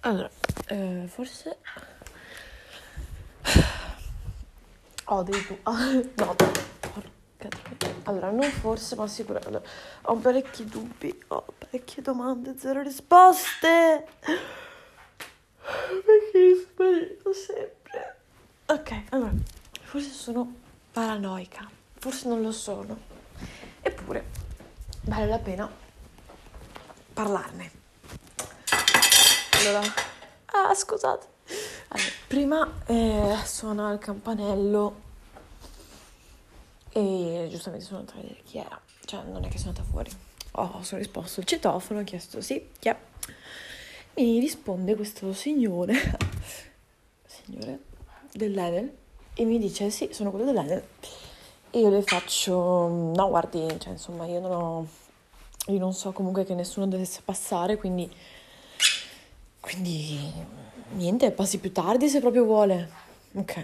Allora, eh, forse ho dei dubbi. no, porca. Allora, non forse, ma sicuramente. Ho parecchi dubbi, ho parecchie domande, zero risposte. Perché sbaglio sempre. Ok, allora, forse sono paranoica, forse non lo sono. Eppure, vale la pena parlarne. Allora, ah, scusate. Allora, prima eh, suona il campanello e giustamente sono andata a vedere chi era. Cioè, non è che sono andata fuori. Oh, sono risposto al citofono, ho chiesto sì, chi è? Mi risponde questo signore, signore dell'Enel, e mi dice sì, sono quello dell'Enel. E io le faccio, no guardi, cioè insomma io non ho, io non so comunque che nessuno dovesse passare, quindi, quindi niente, passi più tardi se proprio vuole. Ok.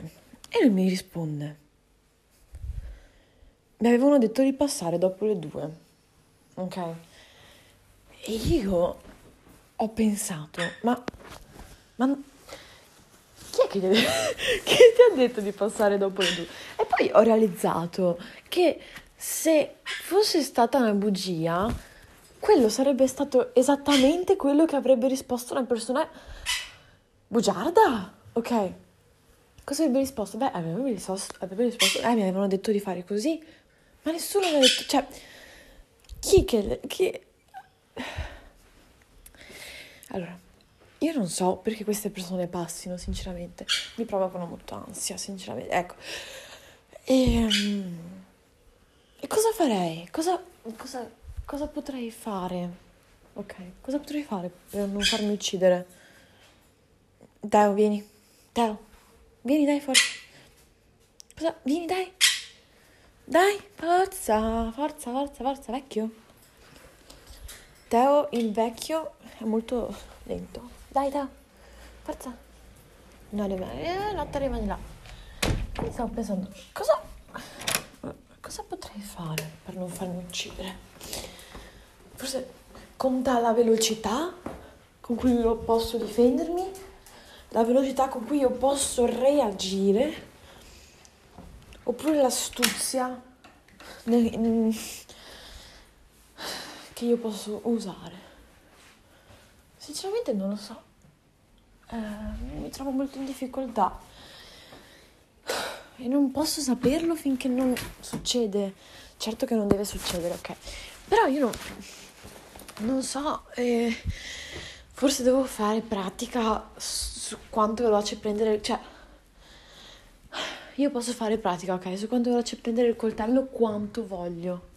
E lui mi risponde, mi avevano detto di passare dopo le due, ok? E io ho pensato, ma, ma chi è che, deve, che ti ha detto di passare dopo le due? E poi ho realizzato che se fosse stata una bugia, quello sarebbe stato esattamente quello che avrebbe risposto una persona bugiarda, ok? Cosa avrebbe risposto? Beh, avrebbe risposto, avrebbe risposto eh, mi avevano detto di fare così, ma nessuno mi ha detto, cioè, chi che... Chi... Allora, io non so perché queste persone passino, sinceramente. Mi provocano molto ansia, sinceramente. Ecco. E, um, e cosa farei? Cosa, cosa, cosa potrei fare? Ok, cosa potrei fare per non farmi uccidere? Teo, vieni. Teo, vieni dai, forza. Cosa? Vieni dai. Dai, forza, forza, forza, forza, vecchio. Teo, il vecchio, è molto lento. Dai, Teo, forza. No, arriva, eh, notte di là. Stavo pensando, cosa, cosa potrei fare per non farmi uccidere? Forse conta la velocità con cui io posso difendermi, la velocità con cui io posso reagire, oppure l'astuzia che io posso usare. Sinceramente non lo so. Eh, mi trovo molto in difficoltà. E non posso saperlo finché non succede. Certo che non deve succedere, ok. Però io non, non so. Eh, forse devo fare pratica su quanto veloce prendere. Cioè, io posso fare pratica, ok? Su quanto veloce prendere il coltello, quanto voglio.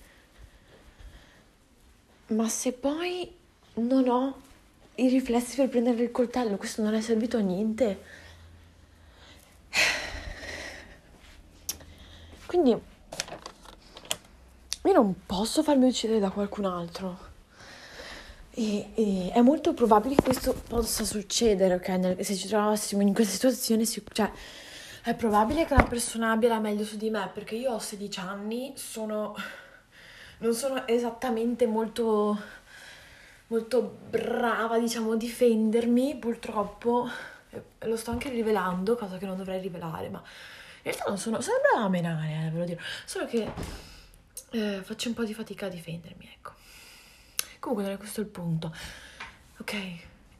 Ma se poi non ho i riflessi per prendere il coltello, questo non è servito a niente. Quindi io non posso farmi uccidere da qualcun altro. E, e è molto probabile che questo possa succedere, ok? Se ci trovassimo in questa situazione, cioè, è probabile che la persona abbia la meglio su di me, perché io ho 16 anni, sono non sono esattamente molto, molto brava, diciamo, a difendermi, purtroppo. Lo sto anche rivelando, cosa che non dovrei rivelare, ma in realtà non sono, sono brava a menare, eh, ve lo dico. Solo che eh, faccio un po' di fatica a difendermi, ecco. Comunque non è questo il punto. Ok.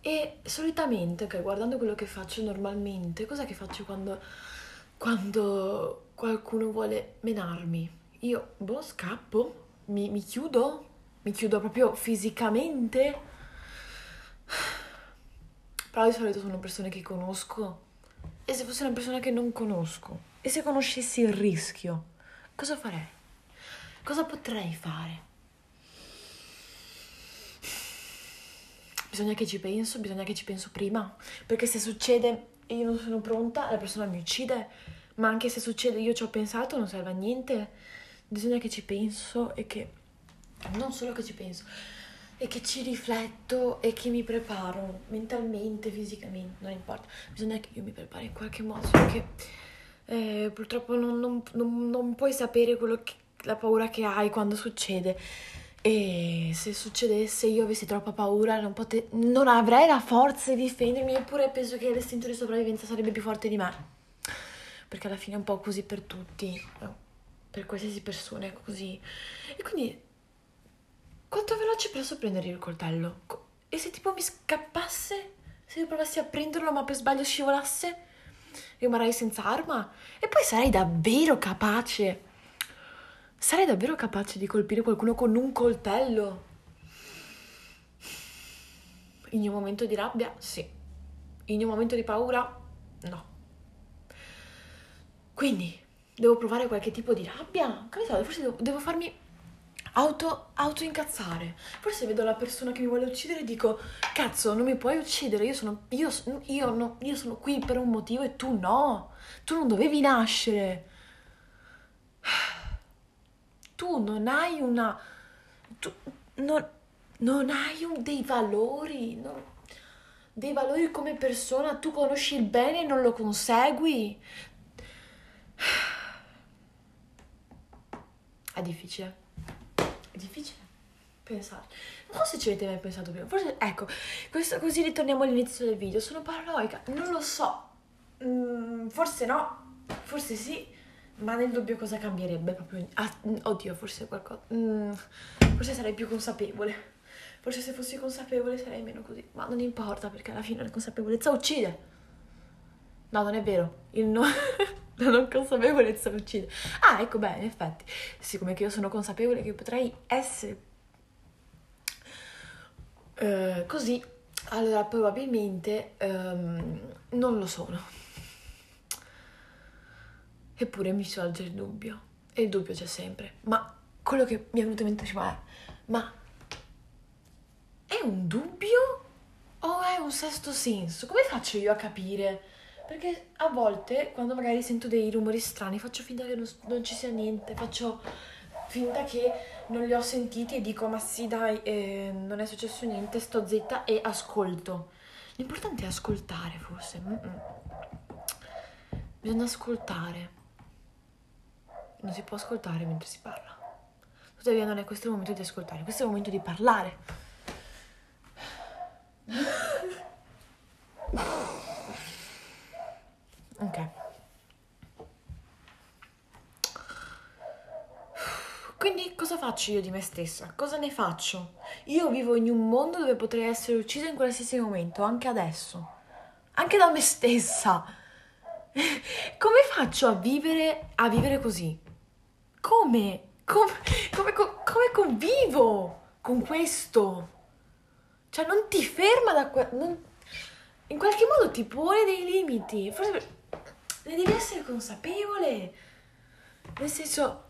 E solitamente, ok, guardando quello che faccio normalmente, cos'è che faccio quando, quando qualcuno vuole menarmi? Io, boh, scappo, mi, mi chiudo, mi chiudo proprio fisicamente. Però di solito sono persone che conosco. E se fosse una persona che non conosco? E se conoscessi il rischio? Cosa farei? Cosa potrei fare? Bisogna che ci penso, bisogna che ci penso prima. Perché se succede e io non sono pronta, la persona mi uccide. Ma anche se succede io ci ho pensato, non serve a niente bisogna che ci penso e che non solo che ci penso, e che ci rifletto e che mi preparo mentalmente, fisicamente, non importa, bisogna che io mi prepari in qualche modo, perché eh, purtroppo non, non, non, non, puoi sapere che, la paura che hai quando succede. E se succedesse io avessi troppa paura, non, pote- non avrei la forza di difendermi, eppure penso che l'istinto di sopravvivenza sarebbe più forte di me. Perché alla fine è un po' così per tutti, per qualsiasi persona è così. E quindi, quanto veloce presso prendere il coltello? E se tipo mi scappasse? Se io provassi a prenderlo ma per sbaglio scivolasse? Rimarrei senza arma? E poi sarei davvero capace Sarei davvero capace di colpire qualcuno con un coltello? In un momento di rabbia? Sì. In un momento di paura? No. Quindi, devo provare qualche tipo di rabbia? So, forse devo, devo farmi auto, auto incazzare. Forse vedo la persona che mi vuole uccidere e dico, cazzo, non mi puoi uccidere, io sono, io, io, no, io sono qui per un motivo e tu no. Tu non dovevi nascere tu non hai una... Tu non, non hai un, dei valori, no? dei valori come persona, tu conosci il bene e non lo consegui. È difficile. È difficile pensare. Non so se ci avete mai pensato prima. Forse, ecco, questo, così ritorniamo all'inizio del video. Sono paranoica, non lo so. Mm, forse no, forse sì. Ma nel dubbio cosa cambierebbe proprio? Ah, oddio, forse qualcosa... Mm, forse sarei più consapevole. Forse se fossi consapevole sarei meno così. Ma non importa perché alla fine la consapevolezza uccide. No, non è vero. Il no... la non consapevolezza uccide. Ah, ecco, beh, in effetti. Siccome che io sono consapevole che potrei essere uh, così, allora probabilmente um, non lo sono. Eppure mi sorge il dubbio. E il dubbio c'è sempre. Ma quello che mi è venuto in mente prima è, ma è un dubbio o è un sesto senso? Come faccio io a capire? Perché a volte, quando magari sento dei rumori strani, faccio finta che non, non ci sia niente, faccio finta che non li ho sentiti e dico ma sì dai, eh, non è successo niente, sto zitta e ascolto. L'importante è ascoltare forse. Mm-mm. Bisogna ascoltare non si può ascoltare mentre si parla. Tuttavia non è questo il momento di ascoltare, questo è il momento di parlare. Ok. Quindi cosa faccio io di me stessa? Cosa ne faccio? Io vivo in un mondo dove potrei essere uccisa in qualsiasi momento, anche adesso. Anche da me stessa. Come faccio a vivere, a vivere così? Come? Come, come, come convivo con questo? Cioè, non ti ferma da... Que- non, in qualche modo ti pone dei limiti. Forse ne devi essere consapevole. Nel senso,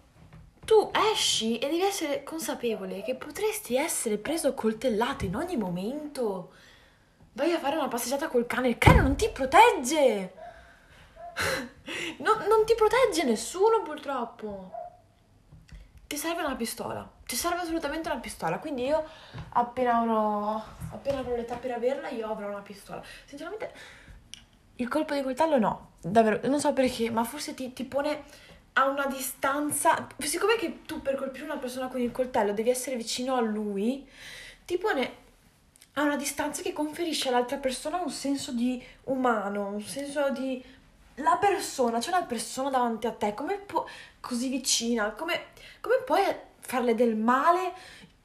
tu esci e devi essere consapevole che potresti essere preso coltellato in ogni momento. Vai a fare una passeggiata col cane, il cane non ti protegge. non, non ti protegge nessuno purtroppo ti serve una pistola. Ti serve assolutamente una pistola. Quindi io appena avrò, appena avrò l'età per averla, io avrò una pistola. Sinceramente, il colpo di coltello no. Davvero, non so perché, ma forse ti, ti pone a una distanza. Siccome che tu per colpire una persona con il coltello devi essere vicino a lui, ti pone a una distanza che conferisce all'altra persona un senso di umano, un senso di la persona, c'è una persona davanti a te, come può, così vicina, come, come puoi farle del male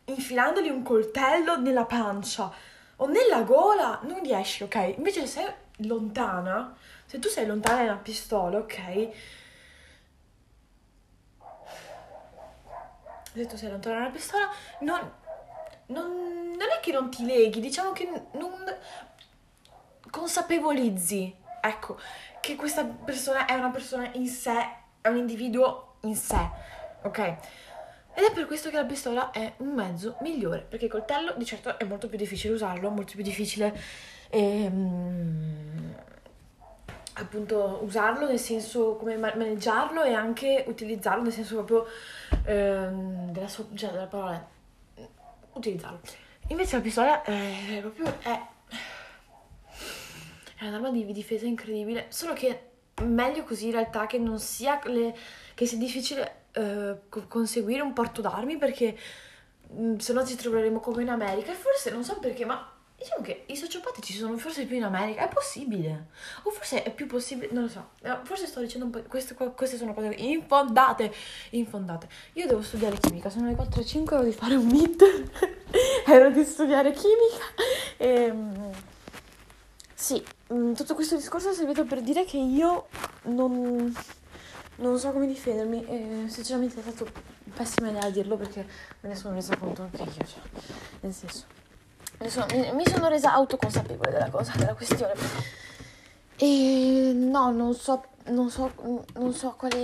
infilandogli un coltello nella pancia o nella gola? Non riesci, ok? Invece se sei lontana, se tu sei lontana da una pistola, ok? Se tu sei lontana da una pistola, non, non, non è che non ti leghi, diciamo che non consapevolizzi, ecco, che questa persona è una persona in sé, è un individuo in sé, ok? Ed è per questo che la pistola è un mezzo migliore, perché il coltello di certo è molto più difficile usarlo, molto più difficile ehm, appunto usarlo nel senso come maneggiarlo e anche utilizzarlo nel senso proprio ehm, della, so- cioè della parola utilizzarlo. Invece la pistola è proprio è è un'arma di difesa incredibile, solo che meglio così in realtà che non sia, le, che sia difficile eh, conseguire un porto d'armi perché mm, se no ci troveremo come in America. E forse non so perché, ma diciamo che i sociopatici sono forse più in America, è possibile. O forse è più possibile, non lo so. Eh, forse sto dicendo un po', queste, queste sono cose infondate, infondate. Io devo studiare chimica, sono le 4 e 5, ero di fare un meet, ero di studiare chimica. E... Ehm, sì, tutto questo discorso è servito per dire che io non non so come difendermi e sinceramente è stata pessima idea dirlo perché me ne sono resa conto anche io, cioè, nel senso, sono, mi, mi, sono resa autoconsapevole della cosa, della questione. E no, non so, non so, non so quale,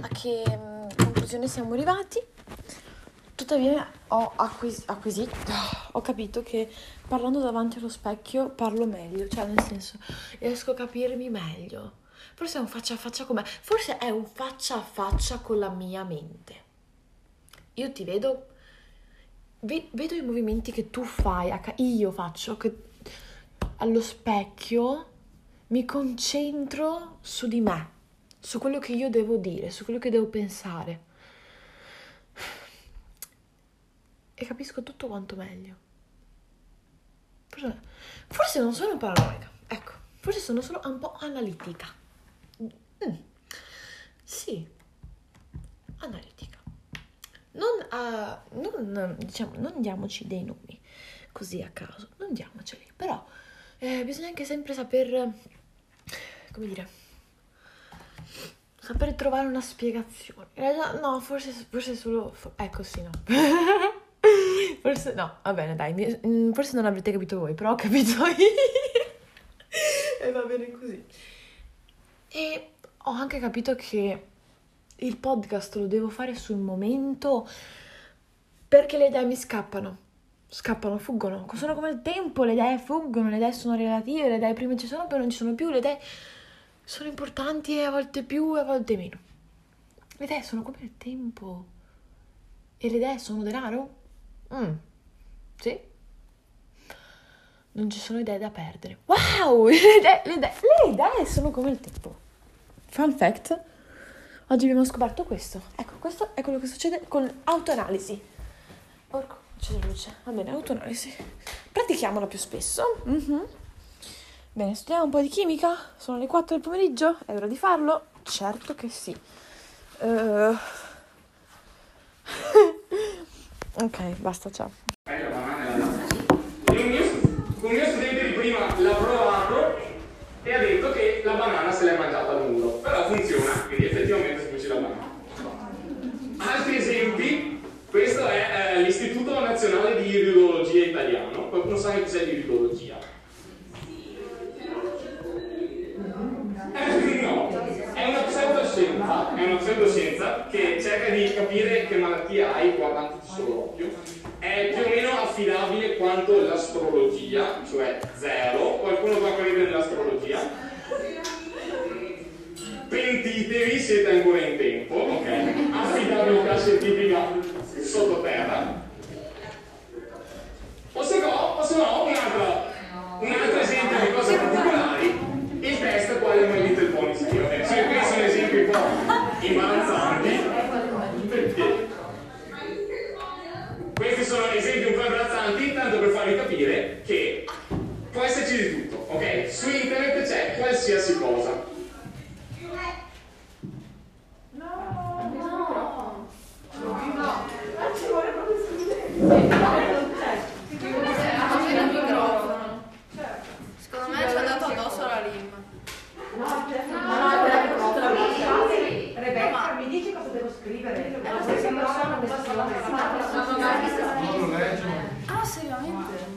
a che mm, conclusione siamo arrivati. Tuttavia ho acquis- acquisito, ho capito che parlando davanti allo specchio parlo meglio, cioè nel senso riesco a capirmi meglio. Forse è un faccia a faccia con me, forse è un faccia a faccia con la mia mente. Io ti vedo, ve- vedo i movimenti che tu fai, io faccio, che allo specchio mi concentro su di me, su quello che io devo dire, su quello che devo pensare e capisco tutto quanto meglio. Forse, forse non sono paranoica, ecco, forse sono solo un po' analitica. Mm. Sì, analitica. Non, uh, non, diciamo, non diamoci dei nomi così a caso, non diamoceli, però eh, bisogna anche sempre saper, come dire, saper trovare una spiegazione. No, forse, forse solo, ecco sì, no. Forse no, va bene, dai, mm, forse non avrete capito voi, però ho capito io. e va bene così. E ho anche capito che il podcast lo devo fare sul momento perché le idee mi scappano. Scappano, fuggono. Sono come il tempo, le idee fuggono, le idee sono relative, le idee prima ci sono, poi non ci sono più, le idee sono importanti e a volte più e a volte meno. Le idee sono come il tempo. E le idee sono denaro? Mm. Sì. Non ci sono idee da perdere. Wow! Le idee, le idee, le idee sono come il tempo. Fun fact. Oggi abbiamo scoperto questo. Ecco, questo è quello che succede con autoanalisi. Porco, c'è la luce. Va bene, autoanalisi. Pratichiamola più spesso. Mm-hmm. Bene, studiamo un po' di chimica. Sono le 4 del pomeriggio. È ora di farlo? Certo che sì. Uh... Ok, basta, ciao. Un mio, studente di prima l'ha provato e ha detto che la banana se l'è mangiata al muro, però funziona, quindi effettivamente spucci la banana. Altri esempi, questo è eh, l'Istituto Nazionale di Iridologia Italiano, qualcuno sa che cos'è l'iridologia? Eh, no, è una pseudoscienza, è una pseudoscienza che cerca di capire che malattia hai guardandoti solo l'occhio. È più o meno affidabile quanto l'astrologia, cioè zero. Qualcuno può credere nell'astrologia? Pentitevi, siete ancora in tempo, ok? Affidabilità scientifica sottoterra. O se no, o se no un, altro, esempio di cose particolari il test quale mai dito il pony sei ok cioè questi sono esempi un po' imbarazzanti perché? Questi sono esempi un po' imbarazzanti tanto per farvi capire che può esserci di tutto ok? Su internet c'è qualsiasi cosa. No no no. Ci vuole proprio scrivere Secondo me ci è andato addosso la rim. No, no, te l'ha fatto la bocca. Rebecca, mi dici cosa devo scrivere? È la stessa persona, Ah, seriamente?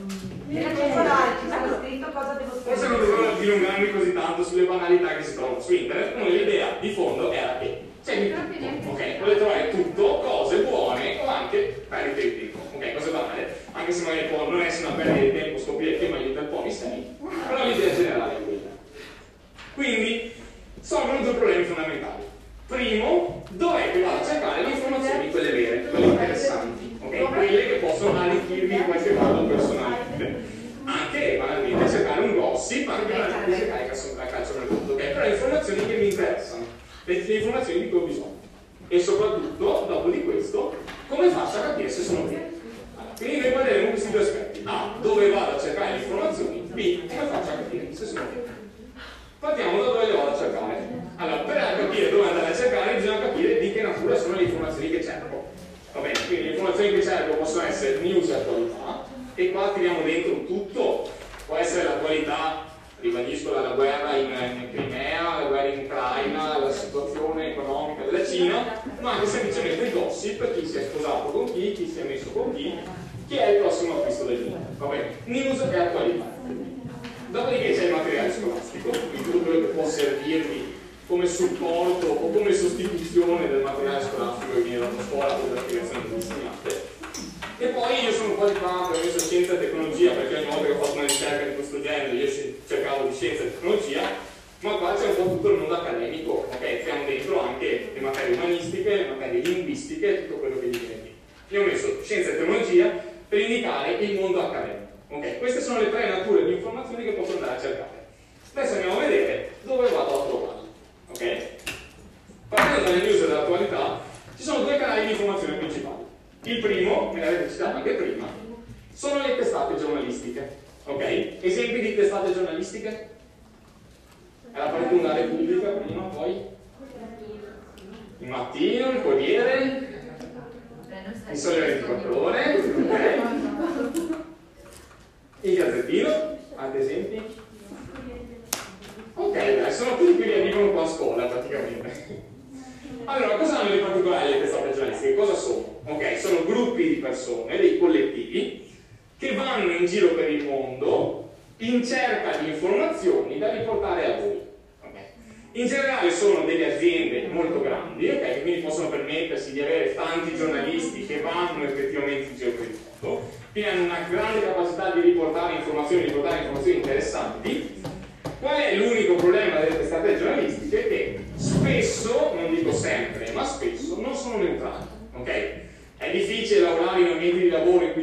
Ci sta cosa devo Forse non dovevo dilungarmi così tanto sulle banalità che si trovano su internet, come l'idea di fondo era che c'è di tutto, ok? Potete trovare tutto, cose buone o anche perdite di tempo, ok? Cose banali, anche se magari può non essere una perdita di tempo scoprire che meglio del pony sei,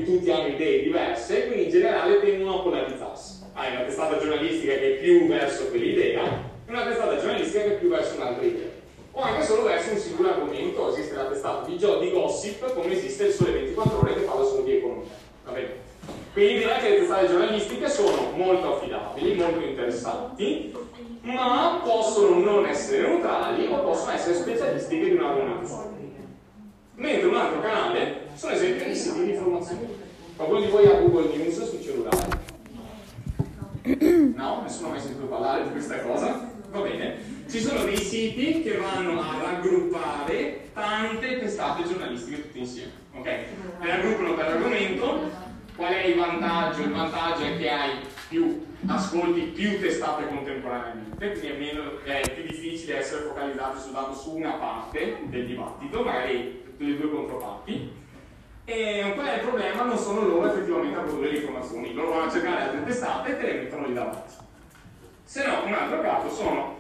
tutti hanno idee diverse, quindi in generale tendono a polarizzarsi. Hai una testata giornalistica che è più verso quell'idea e una testata giornalistica che è più verso un'altra idea. O anche solo verso un singolo argomento, esiste la testata di, di gossip come esiste il Sole 24 ore che parla solo di economia. Va bene? Quindi direi che le testate giornalistiche sono molto affidabili, molto interessanti, ma possono non essere neutrali o possono essere specialistiche di un argomento. Mentre un altro canale sono esempio di siti di informazione. Qualcuno di voi ha Google News sul cellulare? No? Nessuno ha mai sentito parlare di questa cosa? Va bene. Ci sono dei siti che vanno a raggruppare tante testate giornalistiche tutte insieme. Ok? Le raggruppano per argomento. Qual è il vantaggio? Il vantaggio è che hai più ascolti più testate contemporaneamente, quindi è, meno, è più difficile essere focalizzati soltanto su una parte del dibattito, magari tutte le due controparti. E qual è il problema? Non sono loro effettivamente a produrre le informazioni, loro vanno a cercare altre testate e te le mettono lì davanti. Se no, un altro caso sono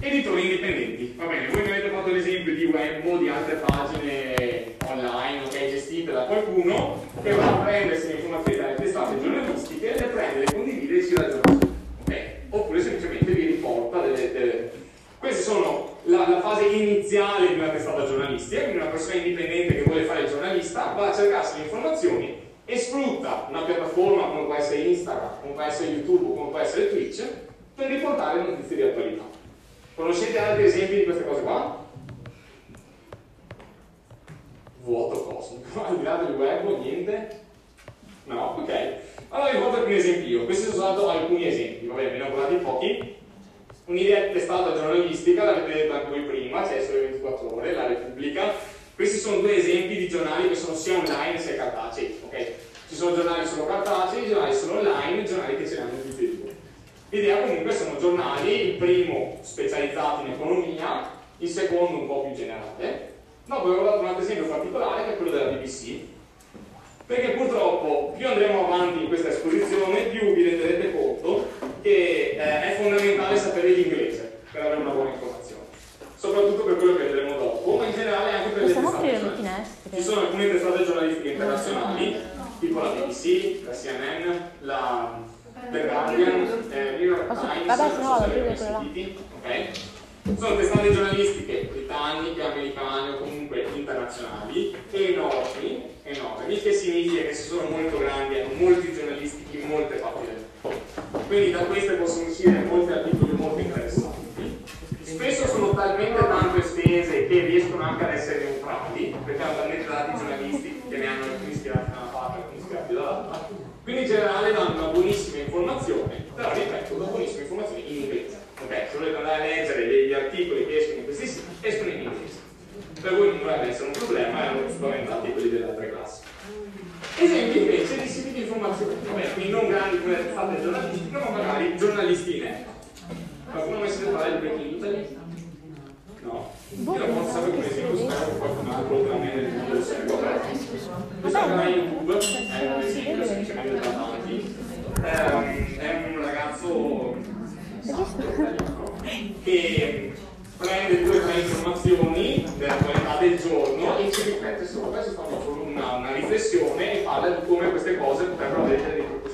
editori indipendenti. Va bene, voi mi avete fatto l'esempio di web o di altre pagine online ok, gestite da qualcuno che va a prendersi le informazioni dalle testate giornalistiche, le prende, le condivide e ci ragiona. Okay? Oppure semplicemente vi riporta delle, delle... Queste sono la, la, fase iniziale di una testata giornalistica, quindi una persona indipendente che vuole fare il giornalista va a cercarsi le informazioni e sfrutta una piattaforma come può essere Instagram, come può essere YouTube, come può essere Twitch, per riportare notizie di attualità. Conoscete altri esempi di queste cose qua? Vuoto cosmico, al di là del web niente? No? Ok. Allora vi porto alcuni esempi io. Questi sono soltanto alcuni esempi, va bene, ve ne ho guardati pochi. Un'idea testata giornalistica, l'avete detto anche voi prima, c'è cioè sole 24 ore, la Repubblica. Questi sono due esempi di giornali che sono sia online sia cartacei, ok? Ci sono giornali sono cartacei, giornali sono online, giornali che ce ne hanno tutti e due. L'idea comunque sono giornali, il primo specializzato in economia, il secondo un po' più generale. Dopo vi ho dato un altro esempio particolare che è quello della BBC, perché purtroppo più andremo avanti in questa esposizione, più vi renderete conto che eh, è fondamentale sapere l'inglese per avere una buona informazione. Soprattutto per quello che vedremo dopo, ma in generale anche per Possiamo le testate le? Ci sono alcune testate giornalistiche internazionali, tipo la BBC, la CNN, la The Guardian, eh, New York Posso- Times, vabbè, se so no, se aprire avete quella là. sentiti, ok? Sono testate giornalistiche britanniche, americane o comunque internazionali, enormi, enormi, che significa che se sono molto grandi hanno molti giornalisti in molte parti del mondo. Quindi da queste possono uscire molti articoli molto interessanti. Spesso sono talmente tanto estese che riescono anche ad essere neutrali, perché hanno talmente dati giornalisti che ne hanno alcuni ispirati da una parte e alcuni ispirati dall'altra. Quindi in generale danno una buonissima informazione, però ripeto, una buonissima informazione in inglese. Ok, se volete andare a leggere degli articoli che escono in questi siti, escono in inglese. Per voi non dovrebbe essere un problema, erano spaventati quelli delle altre classi. Esempi invece di siti di informazione, vabbè, non fatte giornalistica, ma magari giornalisti in epoca. Qualcuno mai sentito parlare di Breaking Italy? No? Io la posso sapere come spero che qualcun altro tra me nel mondo lo segua. Questo canale YouTube è un esempio semplicemente da. Ehm, È un ragazzo che prende due o tre informazioni della qualità del giorno e ci riflette sopra, si fa una, una riflessione e parla di come queste cose potrebbero avere delle ripercussioni.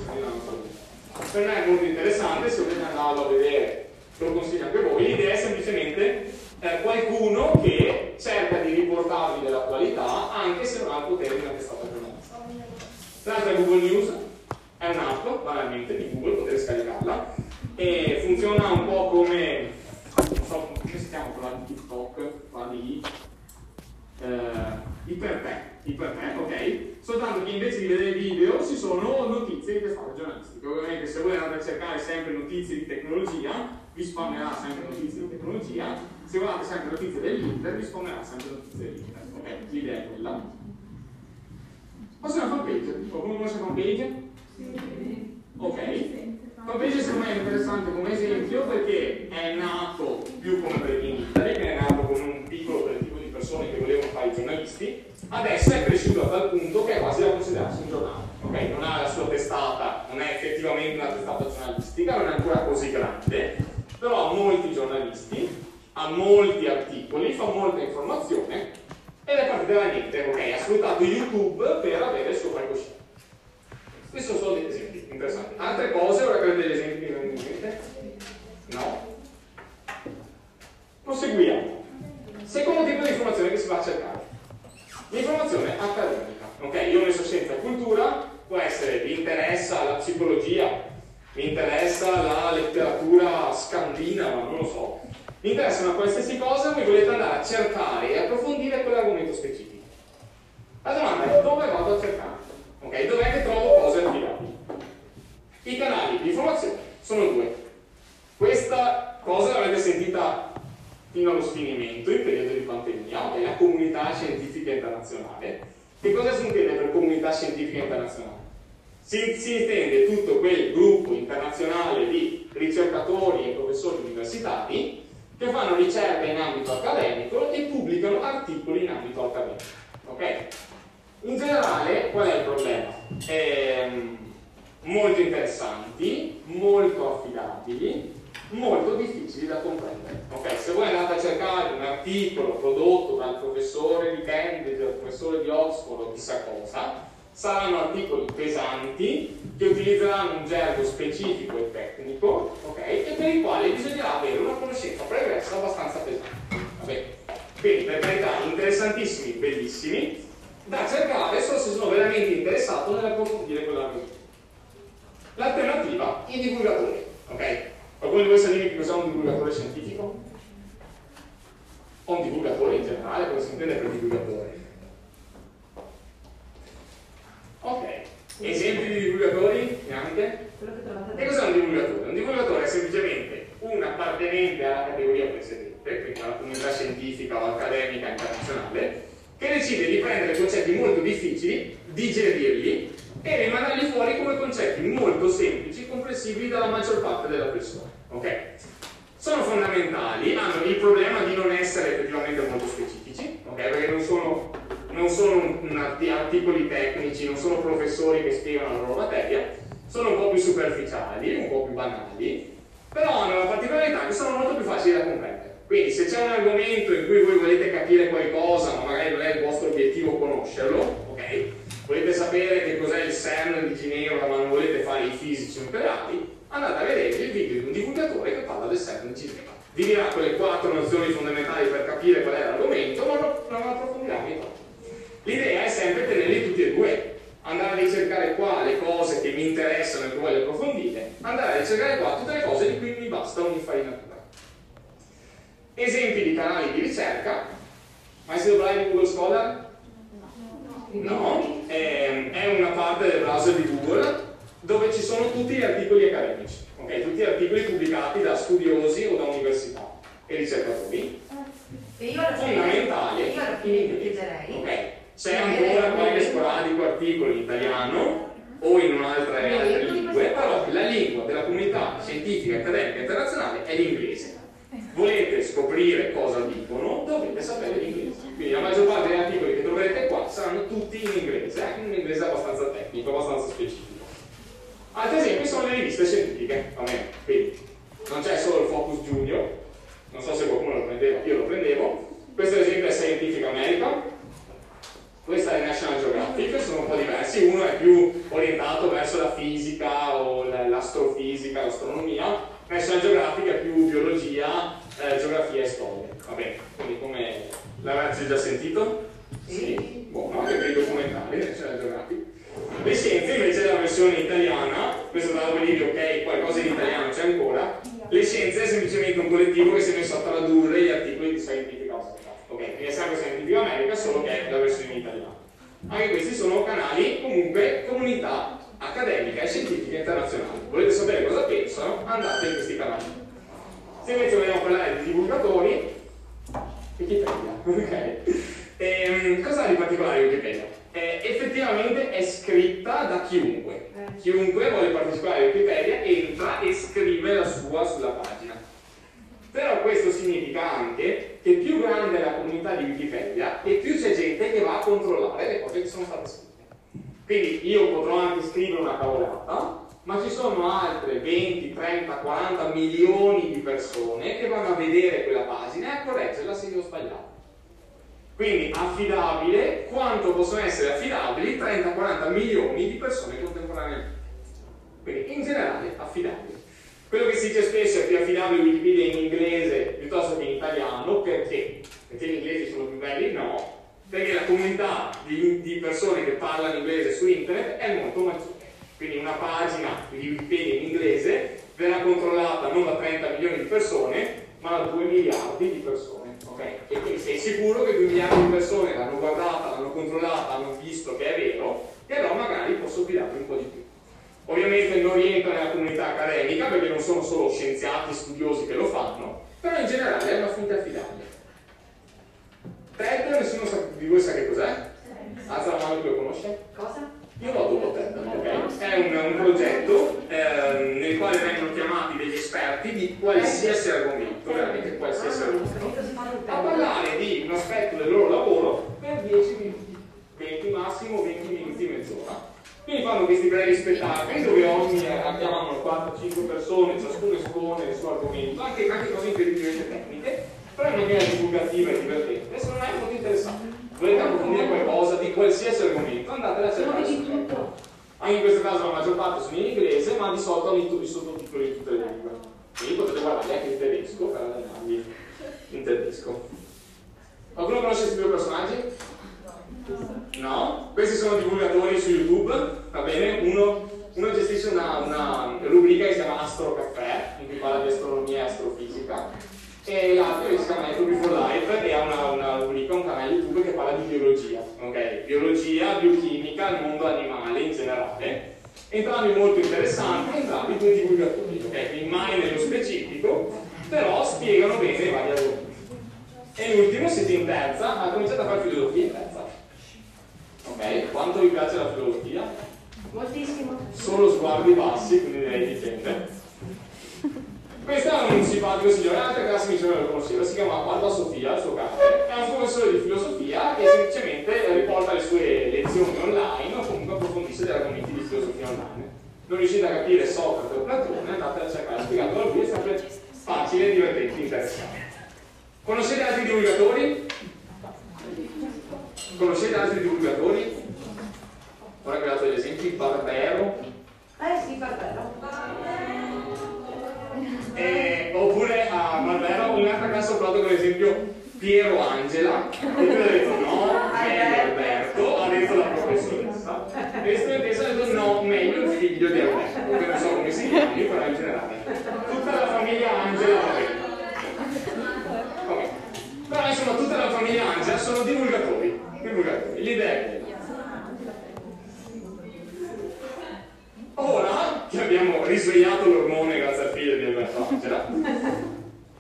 Per me è molto interessante, se volete andarlo a vedere, ve lo consiglio anche voi. L'idea è semplicemente eh, qualcuno che cerca di riportarvi dell'attualità anche se non ha il potere di una testata giornalistica. Tra l'altro è Google News, è un'app, banalmente, di Google, potete scaricarla, e funziona un po' come, non so, come si chiama quella di TikTok, quella di eh, Ipertech, Ipertech, ok? Soltanto che invece di vedere video ci sono notizie di testate giornalistiche. Ovviamente se voi andate a cercare sempre notizie di tecnologia, vi spawnerà sempre notizie di tecnologia, se guardate sempre notizie dell'Inter, vi spawnerà sempre notizie dell'Inter. Ok, l'idea è quella. C'è una fanpage, qualcuno conosce la fanpage? Ok. Fanpage secondo me è interessante come esempio perché è nato più come Breaking Italy, che è nato come un piccolo di persone che volevano fare i giornalisti, adesso è cresciuto a tal punto che è quasi da considerarsi un giornale. Ok, non ha la sua testata, non è effettivamente una testata giornalistica, non è ancora così grande, però ha molti giornalisti, ha molti articoli, fa molta informazione ed è partita da niente, ok? Ha sfruttato YouTube per avere il suo palcoscenico. Questi sono solo degli esempi interessanti. Altre cose, ora che avete degli esempi che vengono in mente? No? Proseguiamo. Secondo tipo di informazione che si va a cercare. L'informazione accademica. Ok, io ho messo scienza e cultura, può essere vi interessa la psicologia, mi interessa la letteratura scandinava, non lo so. Mi interessa una qualsiasi cosa, voi volete andare a cercare e approfondire quell'argomento specifico. La domanda è dove vado a cercare? Ok, dov'è che trovo cose affidabili? I canali di informazione sono due. Questa cosa l'avete sentita fino allo sfinimento in periodo di pandemia, è la comunità scientifica internazionale. Che cosa si intende per comunità scientifica internazionale? Si, si intende tutto quel gruppo internazionale di ricercatori e professori universitari che fanno ricerca in ambito accademico e pubblicano articoli in ambito accademico. Ok? In generale, qual è il problema? Ehm, molto interessanti, molto affidabili, molto difficili da comprendere. Ok, se voi andate a cercare un articolo prodotto dal professore di Cambridge, dal professore di Oxford o chissà cosa, saranno articoli pesanti che utilizzeranno un gergo specifico e tecnico, ok, e per i quali bisognerà avere una conoscenza pregressa abbastanza pesante. Vabbè. Quindi per carità, interessantissimi, bellissimi, da cercare solo se sono veramente interessato nell'approfondire quell'argomento. L'alternativa, i divulgatori, ok? Qualcuno di voi sa dirmi che cos'è un divulgatore scientifico? O un divulgatore in generale, cosa si intende per divulgatore? Ok, esempi di divulgatori? Neanche? E cos'è un divulgatore? Un divulgatore è semplicemente un appartenente alla categoria precedente, quindi alla comunità scientifica o accademica internazionale, che decide di prendere concetti molto difficili, digerirli e rimandarli fuori come concetti molto semplici, comprensibili dalla maggior parte della persona. Ok? Sono fondamentali, hanno il problema di non essere effettivamente molto specifici, ok? Perché non sono, non sono articoli tecnici, non sono professori che spiegano la loro materia, sono un po' più superficiali, un po' più banali, però hanno la particolarità che sono molto più facili da comprendere. Quindi se c'è un argomento in cui voi volete capire qualcosa, ma magari non è il vostro obiettivo conoscerlo, ok? Volete sapere che cos'è il CERN di Ginevra, ma non volete fare i fisici nucleari, andate a vedere il video di un divulgatore che parla del secolo cinema. Vi dirà quelle quattro nozioni fondamentali per capire qual è l'argomento, ma non, approfondiamo i troppo. L'idea è sempre tenerli tutti e due, andare a ricercare qua le cose che mi interessano e che voglio approfondire, andare a ricercare qua tutte le cose di cui mi basta un'infarinatura. Esempi di canali di ricerca, mai sentito parlare di Google Scholar? No, è, è una parte del browser di Google dove ci sono tutti gli articoli accademici, ok? tutti gli articoli pubblicati da studiosi o da università e ricercatori. E io lo fondamentali io lo chiederei. Ok, c'è ancora qualche sporadico articolo in italiano o in un'altra altre lingue, però la lingua della comunità scientifica, accademica internazionale è l'inglese. Volete scoprire cosa dicono, dovete sapere l'inglese. Quindi la maggior parte degli articoli che troverete qua saranno tutti in inglese, anche in un inglese abbastanza tecnico, abbastanza specifico. Altri esempi sono le riviste scientifiche, a me, quindi non c'è solo il Focus Junior, non so se qualcuno lo prendeva, io lo prendevo. Questo ad esempio è Scientific America, questa è National Geographic, sono un po' diversi, uno è più orientato verso la fisica o l'astrofisica, l'astronomia, National Geographic è più biologia, eh, geografia e storia, va bene, quindi come l'avete già sentito? Sì, buono, anche per i documentari National Geographic. Scienze invece è la versione italiana, questo da dove dire ok, qualcosa in italiano c'è ancora, le scienze è semplicemente un collettivo che si è messo a tradurre gli articoli di Scientific America. Ok, quindi è sempre Scientific America, solo che è la versione in italiano. Anche questi sono canali, comunque, comunità accademica e scientifica internazionale. Volete sapere cosa pensano? Andate in questi canali. Se invece vogliamo parlare di divulgatori, Wikipedia, ok? Ehm, cosa ha di particolare Wikipedia? Eh, effettivamente è scritta da chiunque. Eh. Chiunque vuole partecipare a Wikipedia entra e scrive la sua sulla pagina. Però questo significa anche che più grande è la comunità di Wikipedia e più c'è gente che va a controllare le cose che sono state scritte. Quindi io potrò anche scrivere una cavolata, ma ci sono altre 20, 30, 40 milioni di persone che vanno a vedere quella pagina e a correggerla se io ho sbagliato. Quindi affidabile, quanto possono essere affidabili 30-40 milioni di persone contemporaneamente. Quindi in generale affidabile. Quello che si dice spesso è più affidabile Wikipedia in inglese piuttosto che in italiano, perché? Perché gli inglesi sono più belli? No, perché la comunità di, di persone che parlano inglese su internet è molto maggiore. Quindi una pagina di Wikipedia in inglese verrà controllata non da 30 milioni di persone, ma da 2 miliardi di persone. Okay? E quindi sei sicuro che 2 miliardi di persone l'hanno guardata, l'hanno controllata, hanno visto che è vero, e allora magari posso fidarmi un po' di più. Ovviamente non rientra nella comunità accademica perché non sono solo scienziati, studiosi che lo fanno, però in generale è una fonte affidabile. TED, nessuno di voi sa che cos'è? Alza la mano chi lo conosce? Cosa? Io vado te, ok? È un, un progetto eh, nel quale vengono chiamati degli esperti di qualsiasi argomento, veramente qualsiasi argomento, a parlare di un aspetto del loro lavoro per 10 minuti, 20 massimo, 20 minuti, mezz'ora. Quindi fanno questi brevi spettacoli dove ogni chiamano 4-5 persone, ciascuno espone il suo argomento, anche, anche cose incredibilmente tecniche, però in maniera divulgativa e divertente, se non è molto interessante volete approfondire qualcosa di qualsiasi argomento, andate a cercare. Anche in questo caso la maggior parte sono in inglese, ma di solito hanno i sottotitoli in tutte le lingue. Quindi potete guardare anche in tedesco per allenarvi in tedesco. Qualcuno conosce questi due personaggi? No? Questi sono divulgatori su YouTube, va bene? Uno, uno gestisce una, una rubrica che si chiama Astro Caffè, in cui parla di astronomia e astrofisica e l'altro si chiama Eco Before Life e ha una, una rubrica, un canale YouTube che parla di biologia, ok? Biologia, biochimica, il mondo animale in generale. Entrambi molto interessanti, entrambi due divulgatori, ok? Quindi mai nello specifico, però spiegano bene i vari argomenti. E l'ultimo, siete in terza, ha cominciato a fare filosofia in terza. Ok? Quanto vi piace la filosofia? Moltissimo. Solo sguardi bassi, quindi direi dipende. Questo è un simpatico signore, altre classi mi sono lo conosceva, si chiama Alba Sofia, il suo capo, è un professore di filosofia che semplicemente riporta le sue lezioni online o comunque approfondisce degli argomenti di filosofia online. Non riuscite a capire Socrate o Platone, andate a cercare spiegato da lui, è sempre facile, divertente, interessante. Conoscete altri divulgatori? Conoscete altri divulgatori? Ora che ho dato gli esempi, Barbero. Eh sì, Barbero eh, oppure a Barbero, un'altra classe ho provato per esempio Piero Angela, e poi ho detto no, meglio Alberto, ha detto la professoressa, e l'espertessa ha detto no, meglio il figlio di Alberto, che non so come si chiami, però in generale. Tutta la famiglia Angela. Però insomma tutta la famiglia Angela sono divulgatori, divulgatori. L'idea è. Ora che abbiamo risvegliato l'ormone grazie al figlio di Alberto Angela,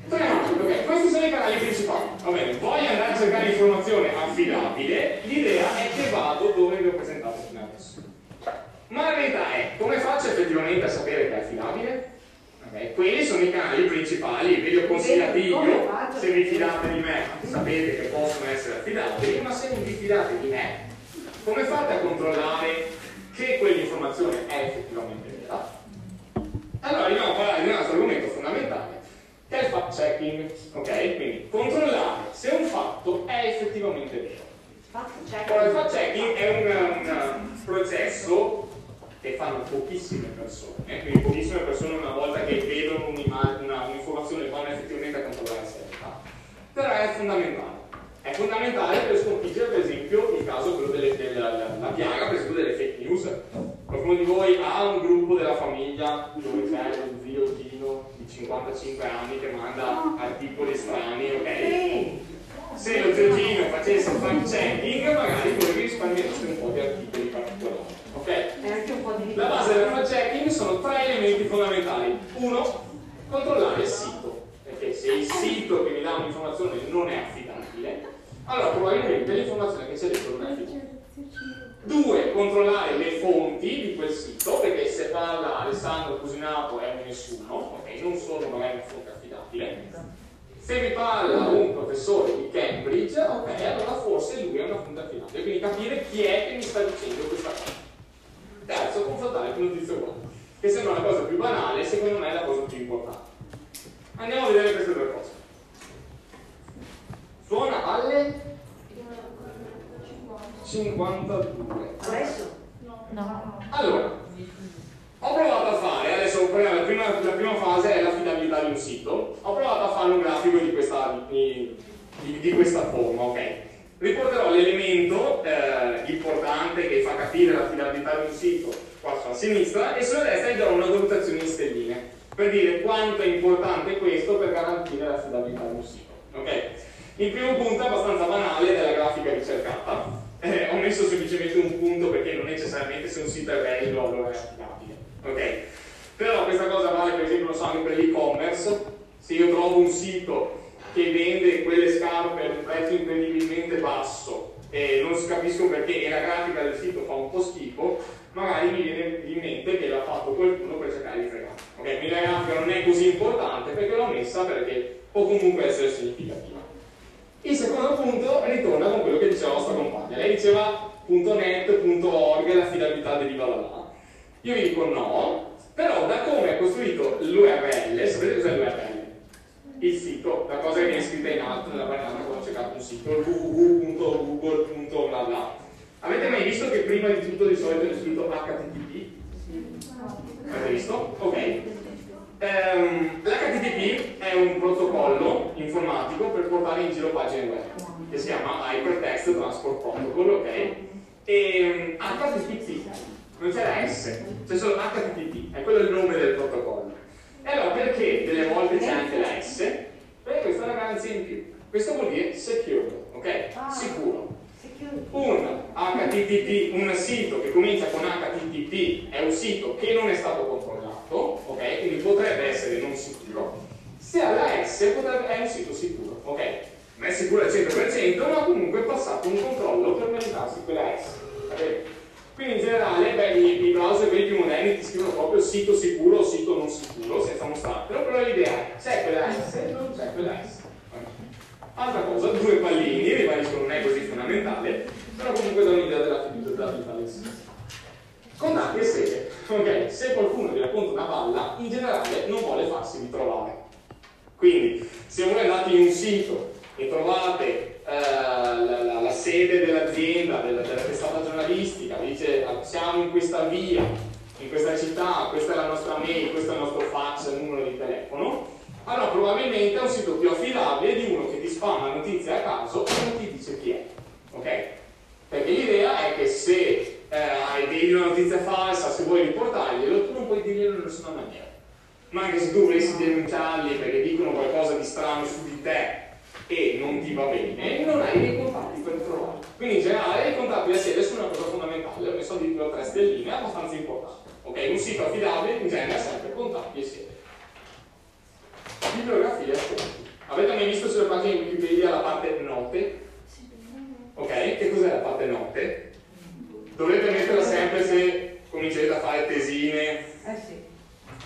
torniamo avanti, ok? Questi sono i canali principali. Va bene, voglio andare a cercare informazione affidabile, l'idea è che vado dove vi ho presentato fino adesso. Ma la verità è, come faccio effettivamente a sapere che è affidabile? Ok, quelli sono i canali principali, ve li ho consigliati io, se vi fidate di me sapete che possono essere affidabili, ma se non vi fidate di me, come fate a controllare che quell'informazione è effettivamente vera? Allora arriviamo a parlare di un altro argomento fondamentale, che è il fact checking, ok? Quindi controllare se un fatto è effettivamente vero. Ora, il fact checking è un, un processo che fanno pochissime persone, eh? quindi pochissime persone una volta che vedono un'informazione vanno effettivamente a controllare se è vera, però è fondamentale. È fondamentale per sconfiggere per esempio il caso quello delle, della la piaga per esempio delle fake news. Qualcuno di voi ha un gruppo della famiglia dove c'è lo zio Gino di 55 anni che manda articoli strani, ok? Se lo zio Gino facesse fact checking magari voi risparmiereste un po' di articoli particolari. Ok? La base del fact checking sono tre elementi fondamentali. Uno, controllare il sito, perché se il sito che mi dà un'informazione non è allora probabilmente l'informazione che c'è dentro non è affidabile. Due, controllare le fonti di quel sito, perché se parla Alessandro Cusinato è un nessuno, ok? Non sono magari una fonte affidabile. Se vi parla un professore di Cambridge, ok, allora forse lui è una fonte affidabile, quindi capire chi è che mi sta dicendo questa cosa. Terzo, confrontare con notizie uguali, che sembra una cosa più banale, secondo me è la cosa più importante. Andiamo a vedere queste due cose. Suona alle 52. Adesso? No. Allora, ho provato a fare, adesso la prima, la prima fase è l'affidabilità di un sito, ho provato a fare un grafico di questa, di, di, di questa forma, ok? Riporterò l'elemento eh, importante che fa capire l'affidabilità di un sito qua sulla sinistra e sulla destra gli darò una valutazione in stelline per dire quanto è importante questo per garantire l'affidabilità di un sito, ok? Il primo punto è abbastanza banale della grafica ricercata, eh, ho messo semplicemente un punto perché non necessariamente se un sito è bello allora è affidabile. Ok? Però questa cosa vale per esempio so, anche per l'e-commerce. Se io trovo un sito che vende quelle scarpe a un prezzo incredibilmente basso e non si capiscono perché e la grafica del sito fa un po' schifo, magari mi viene in mente che l'ha fatto qualcuno per cercare di fregare. Ok? Quindi la grafica non è così importante perché l'ho messa perché può comunque essere significativa. Il secondo punto ritorna con quello che diceva la vostra compagna. Lei diceva .net, .org, l'affidabilità deriva da là. Io vi dico no, però da come è costruito l'URL, sapete cos'è l'URL? Il sito, la cosa che viene scritta in alto nella banana quando ho cercato un sito, www.google.bla bla. Avete mai visto che prima di tutto di solito è scritto HTTP? Avete visto? Ok. Um, L'HTTP è un protocollo informatico per portare in giro pagine web che si chiama Hypertext Transport Protocol, ok? E um, HTTP non c'è la S, c'è solo HTTP, è quello il nome del protocollo. E allora perché delle volte c'è anche la S? Perché questa è una garanzia in più. Questo vuol dire secure, ok? Sicuro. Un HTTP, un sito che comincia con HTTP è un sito che non è stato controllato, ok? Quindi potrebbe essere non sicuro. Se ha la S potrebbe, è un sito sicuro, ok? Non è sicuro al 100%, ma comunque è passato un controllo per meritarsi quella S. Quindi in generale beh, i, i, browser quelli più moderni ti scrivono proprio sito sicuro o sito non sicuro, senza mostrartelo, però l'idea è c'è quella S, non c'è quella S. Altra cosa, due pallini, ribadisco non è così fondamentale, però comunque dà un'idea della fiducia del sito. Con dati e seghe. Ok, se qualcuno vi racconta una palla, in generale non vuole farsi ritrovare. Quindi, se voi andate in un sito e trovate eh, la, la, la, sede dell'azienda, della, della testata giornalistica, vi dice siamo in questa via, in questa città, questa è la nostra mail, questo è il nostro fax, il numero di telefono, allora probabilmente è un sito più affidabile di uno che ti fa una notizia a caso e non ti dice chi è. Ok? Perché l'idea è che se eh, vedi una notizia falsa, se vuoi riportarglielo, tu non puoi dirglielo in nessuna maniera. Ma anche se tu volessi denunciarli perché dicono qualcosa di strano su di te e non ti va bene, non hai dei contatti per trovare. Quindi in generale i contatti a sede sono una cosa fondamentale, ho messo addirittura tre stelline, abbastanza importante. Ok, un sito affidabile in genere ha sempre contatti e sede. Bibliografia fonti. Avete mai visto sulle pagine di Wikipedia la parte note? Ok, che cos'è la parte note? Dovete metterla sempre se comincerete a fare tesine, Eh sì.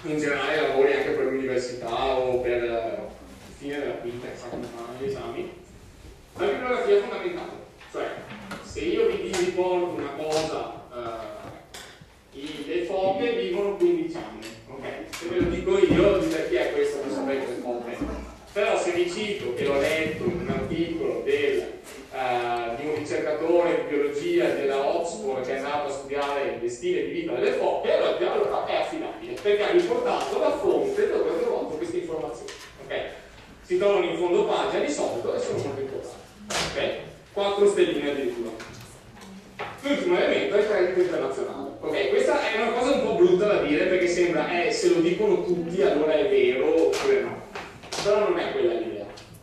In generale lavori anche per l'università o per il fine della quinta, che sa come fanno gli esami. La bibliografia è fondamentale, cioè se io vi riporto una cosa, eh, i- le foglie vivono 15 anni, ok? Se ve lo dico io, dite chi è questo, non sapete le foglie. Però se vi cito che l'ho letto in un articolo del, eh, di un ricercatore di biologia della Oxford che è andato a studiare il stile di vita delle foche, allora è affidabile, perché ha riportato la fonte dove ha trovato queste informazioni. ok? Si trovano in fondo pagina di solito e sono molto importanti. ok? 4 stelline addirittura. L'ultimo elemento è il credito internazionale. Ok, questa è una cosa un po' brutta da dire perché sembra, eh, se lo dicono tutti allora è vero oppure no. Però non è quella l'idea.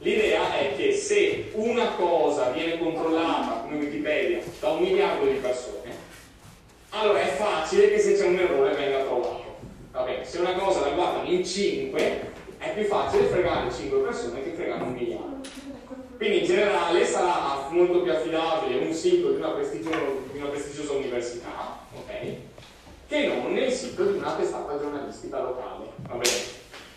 L'idea è che se una cosa viene controllata come Wikipedia da un miliardo di persone, allora è facile che se c'è un errore venga trovato. Va bene, se una cosa la guardano in 5, è più facile fregare 5 persone che fregare un miliardo. Quindi in generale sarà molto più affidabile un sito di una, di una prestigiosa università, ok? Che non il sito di una testata giornalistica locale.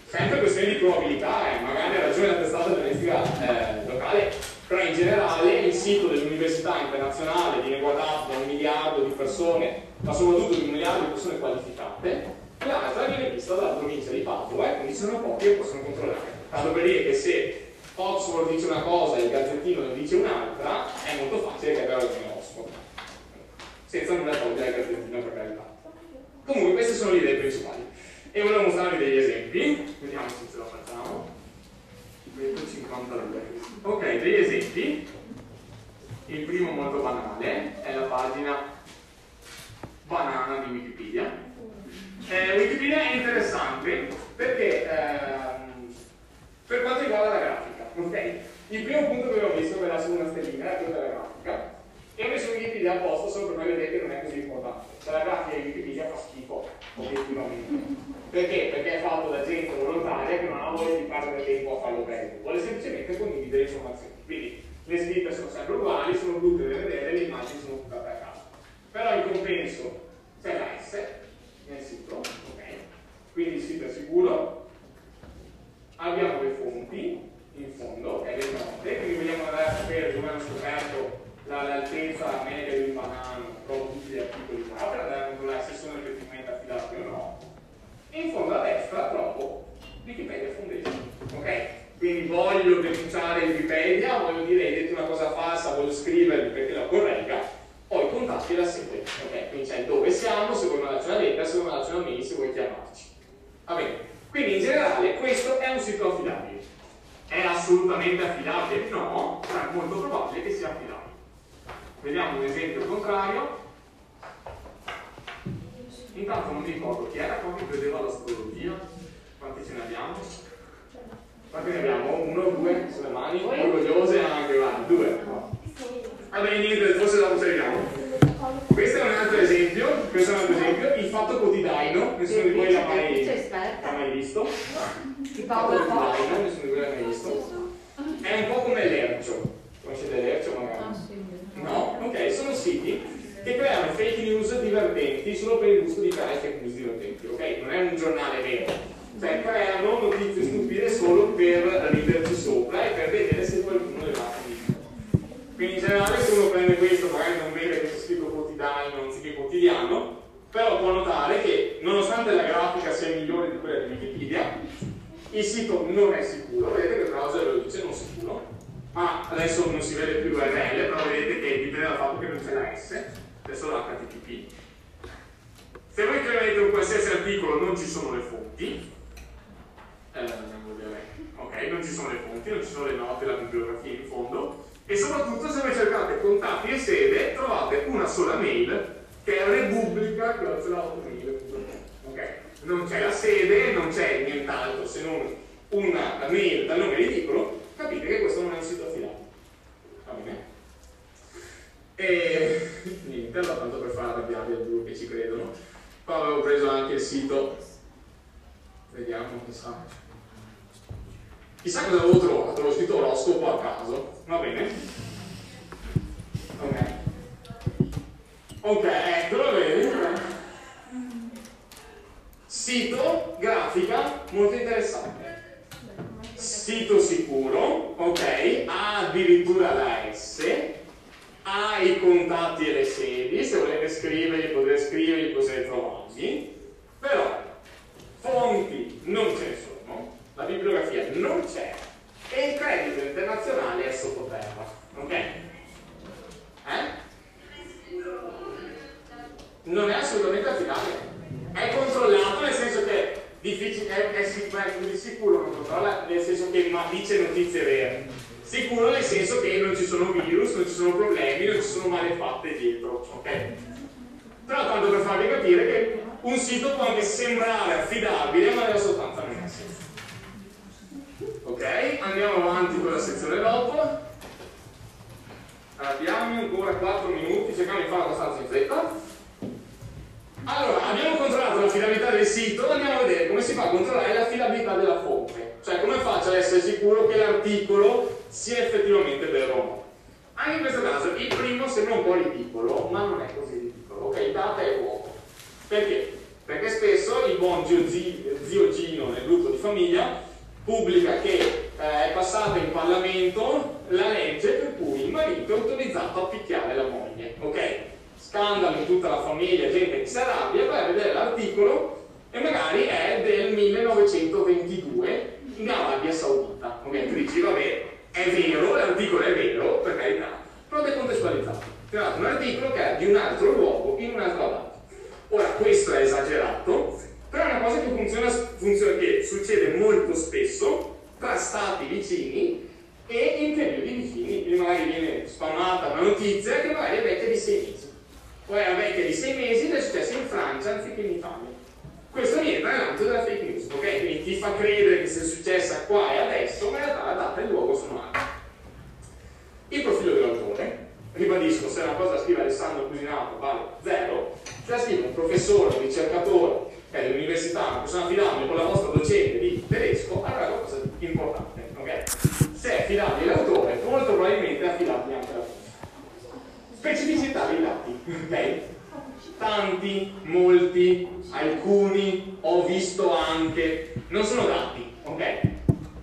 Sempre questione di probabilità, eh, magari ha ragione la testata giornalistica eh, locale, però in generale il sito dell'università internazionale viene guardato da un miliardo di persone, ma soprattutto di un miliardo di persone qualificate, l'altra viene vista dalla provincia di Padova e quindi sono pochi che possono controllare. Tanto per dire che se Oxford dice una cosa e il gazzettino ne dice un'altra, è molto facile che abbia ragione Oxford. Senza nulla togliere al gazzettino per carità. Comunque queste sono le idee principali. E volevo mostrarvi degli esempi, vediamo se ce la facciamo. 152. Ok, degli esempi. Il primo molto banale non c'è nient'altro se non una mail dal nome ridicolo capite che questo non è un sito affidato va bene? e niente allora tanto per fare arrabbiare a due che ci credono. Qua avevo preso anche il sito. Vediamo chissà. Chissà cosa avevo trovato Specificità dei dati, ok? Tanti, molti, alcuni, ho visto anche, non sono dati, ok?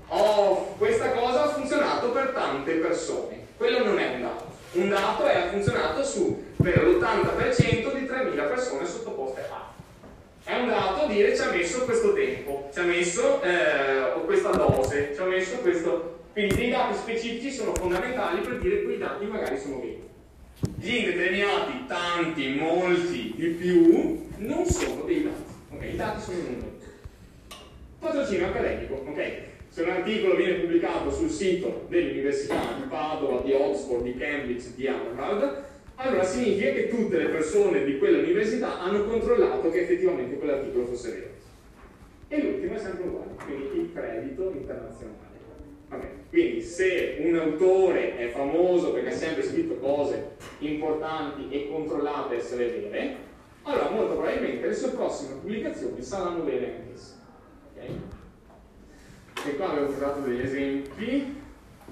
Oh, questa cosa ha funzionato per tante persone, quello non è un dato. Un dato è ha funzionato su per l'80% di 3.000 persone sottoposte a. È un dato dire ci ha messo questo tempo, ci ha messo eh, questa dose, ci ha messo questo. Quindi dei dati specifici sono fondamentali per dire quei dati magari sono veri gli indeterminati, tanti, molti, di più, non sono dei dati. Okay? I dati sono numeri. Patrocinio accademico. Okay? Se un articolo viene pubblicato sul sito dell'università di Padova, di Oxford, di Cambridge, di Harvard, allora significa che tutte le persone di quell'università hanno controllato che effettivamente quell'articolo fosse vero. E l'ultimo è sempre uguale, quindi il credito internazionale. Vabbè, quindi se un autore è famoso perché ha sempre scritto cose importanti e controllate essere vere, allora molto probabilmente le sue prossime pubblicazioni saranno vere anch'esse. Okay? E qua avevo usato degli esempi.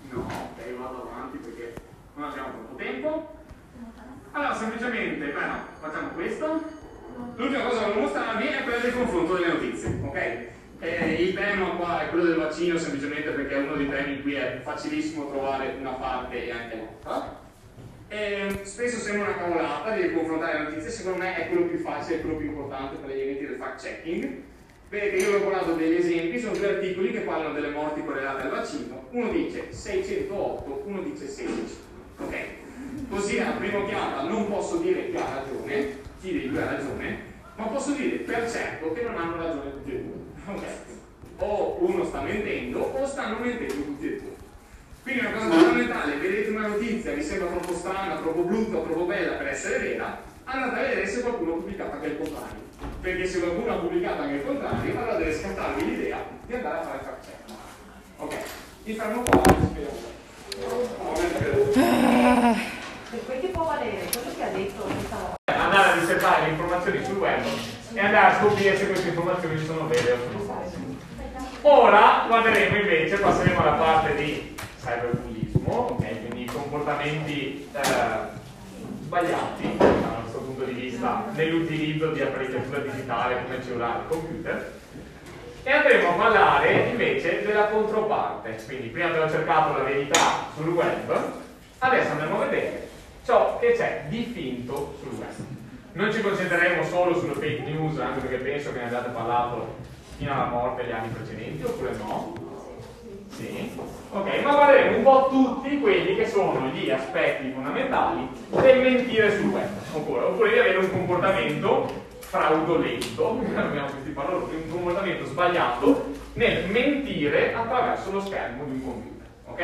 No, ok, vado avanti perché non abbiamo troppo tempo. Allora, semplicemente, beh no, facciamo questo. L'ultima cosa che voglio mostrarvi è quella del confronto delle notizie, ok? Eh, il tema qua è quello del vaccino semplicemente perché è uno dei temi in cui è facilissimo trovare una parte e anche l'altra. Eh, spesso sembra una cavolata di confrontare le notizie, secondo me è quello più facile e quello più importante per gli eventi del fact checking. Vedete, io vi ho portato degli esempi, sono due articoli che parlano delle morti correlate al vaccino. Uno dice 608, uno dice 16. Ok? Così a prima occhiata non posso dire chi ha ragione, chi dei due ha ragione, ma posso dire per certo che non hanno ragione tutti e due. O uno sta mentendo o stanno mentendo tutti e due. Quindi una cosa fondamentale, vedete una notizia, vi sembra troppo strana, troppo brutta troppo bella per essere vera, andate a vedere se qualcuno ha pubblicato anche il contrario. Perché se qualcuno ha pubblicato anche il contrario, allora deve scattarvi l'idea di andare a fare fact check. Ok, mi fermo qua e spiego. Per quel che può valere, quello che ha detto questa volta. Andare a ricercare le informazioni sul web e andare a scoprire se queste informazioni sono vere o sono false. Ora guarderemo invece, passeremo alla parte di cyberbullismo, ok? Quindi comportamenti eh, sbagliati dal nostro punto di vista nell'utilizzo di apparecchiatura digitale come cellulare e computer. E andremo a parlare invece della controparte. Quindi prima abbiamo cercato la verità sul web, adesso andremo a vedere ciò che c'è di finto sul web. Non ci concentreremo solo sulle fake news, anche perché penso che ne abbiate parlato fino alla morte gli anni precedenti, oppure no? Sì. Ok, ma guarderemo un po' tutti quelli che sono gli aspetti fondamentali del mentire sul web, oppure, oppure di avere un comportamento fraudolento, abbiamo questi paroloni, un comportamento sbagliato nel mentire attraverso lo schermo di un computer. Ok?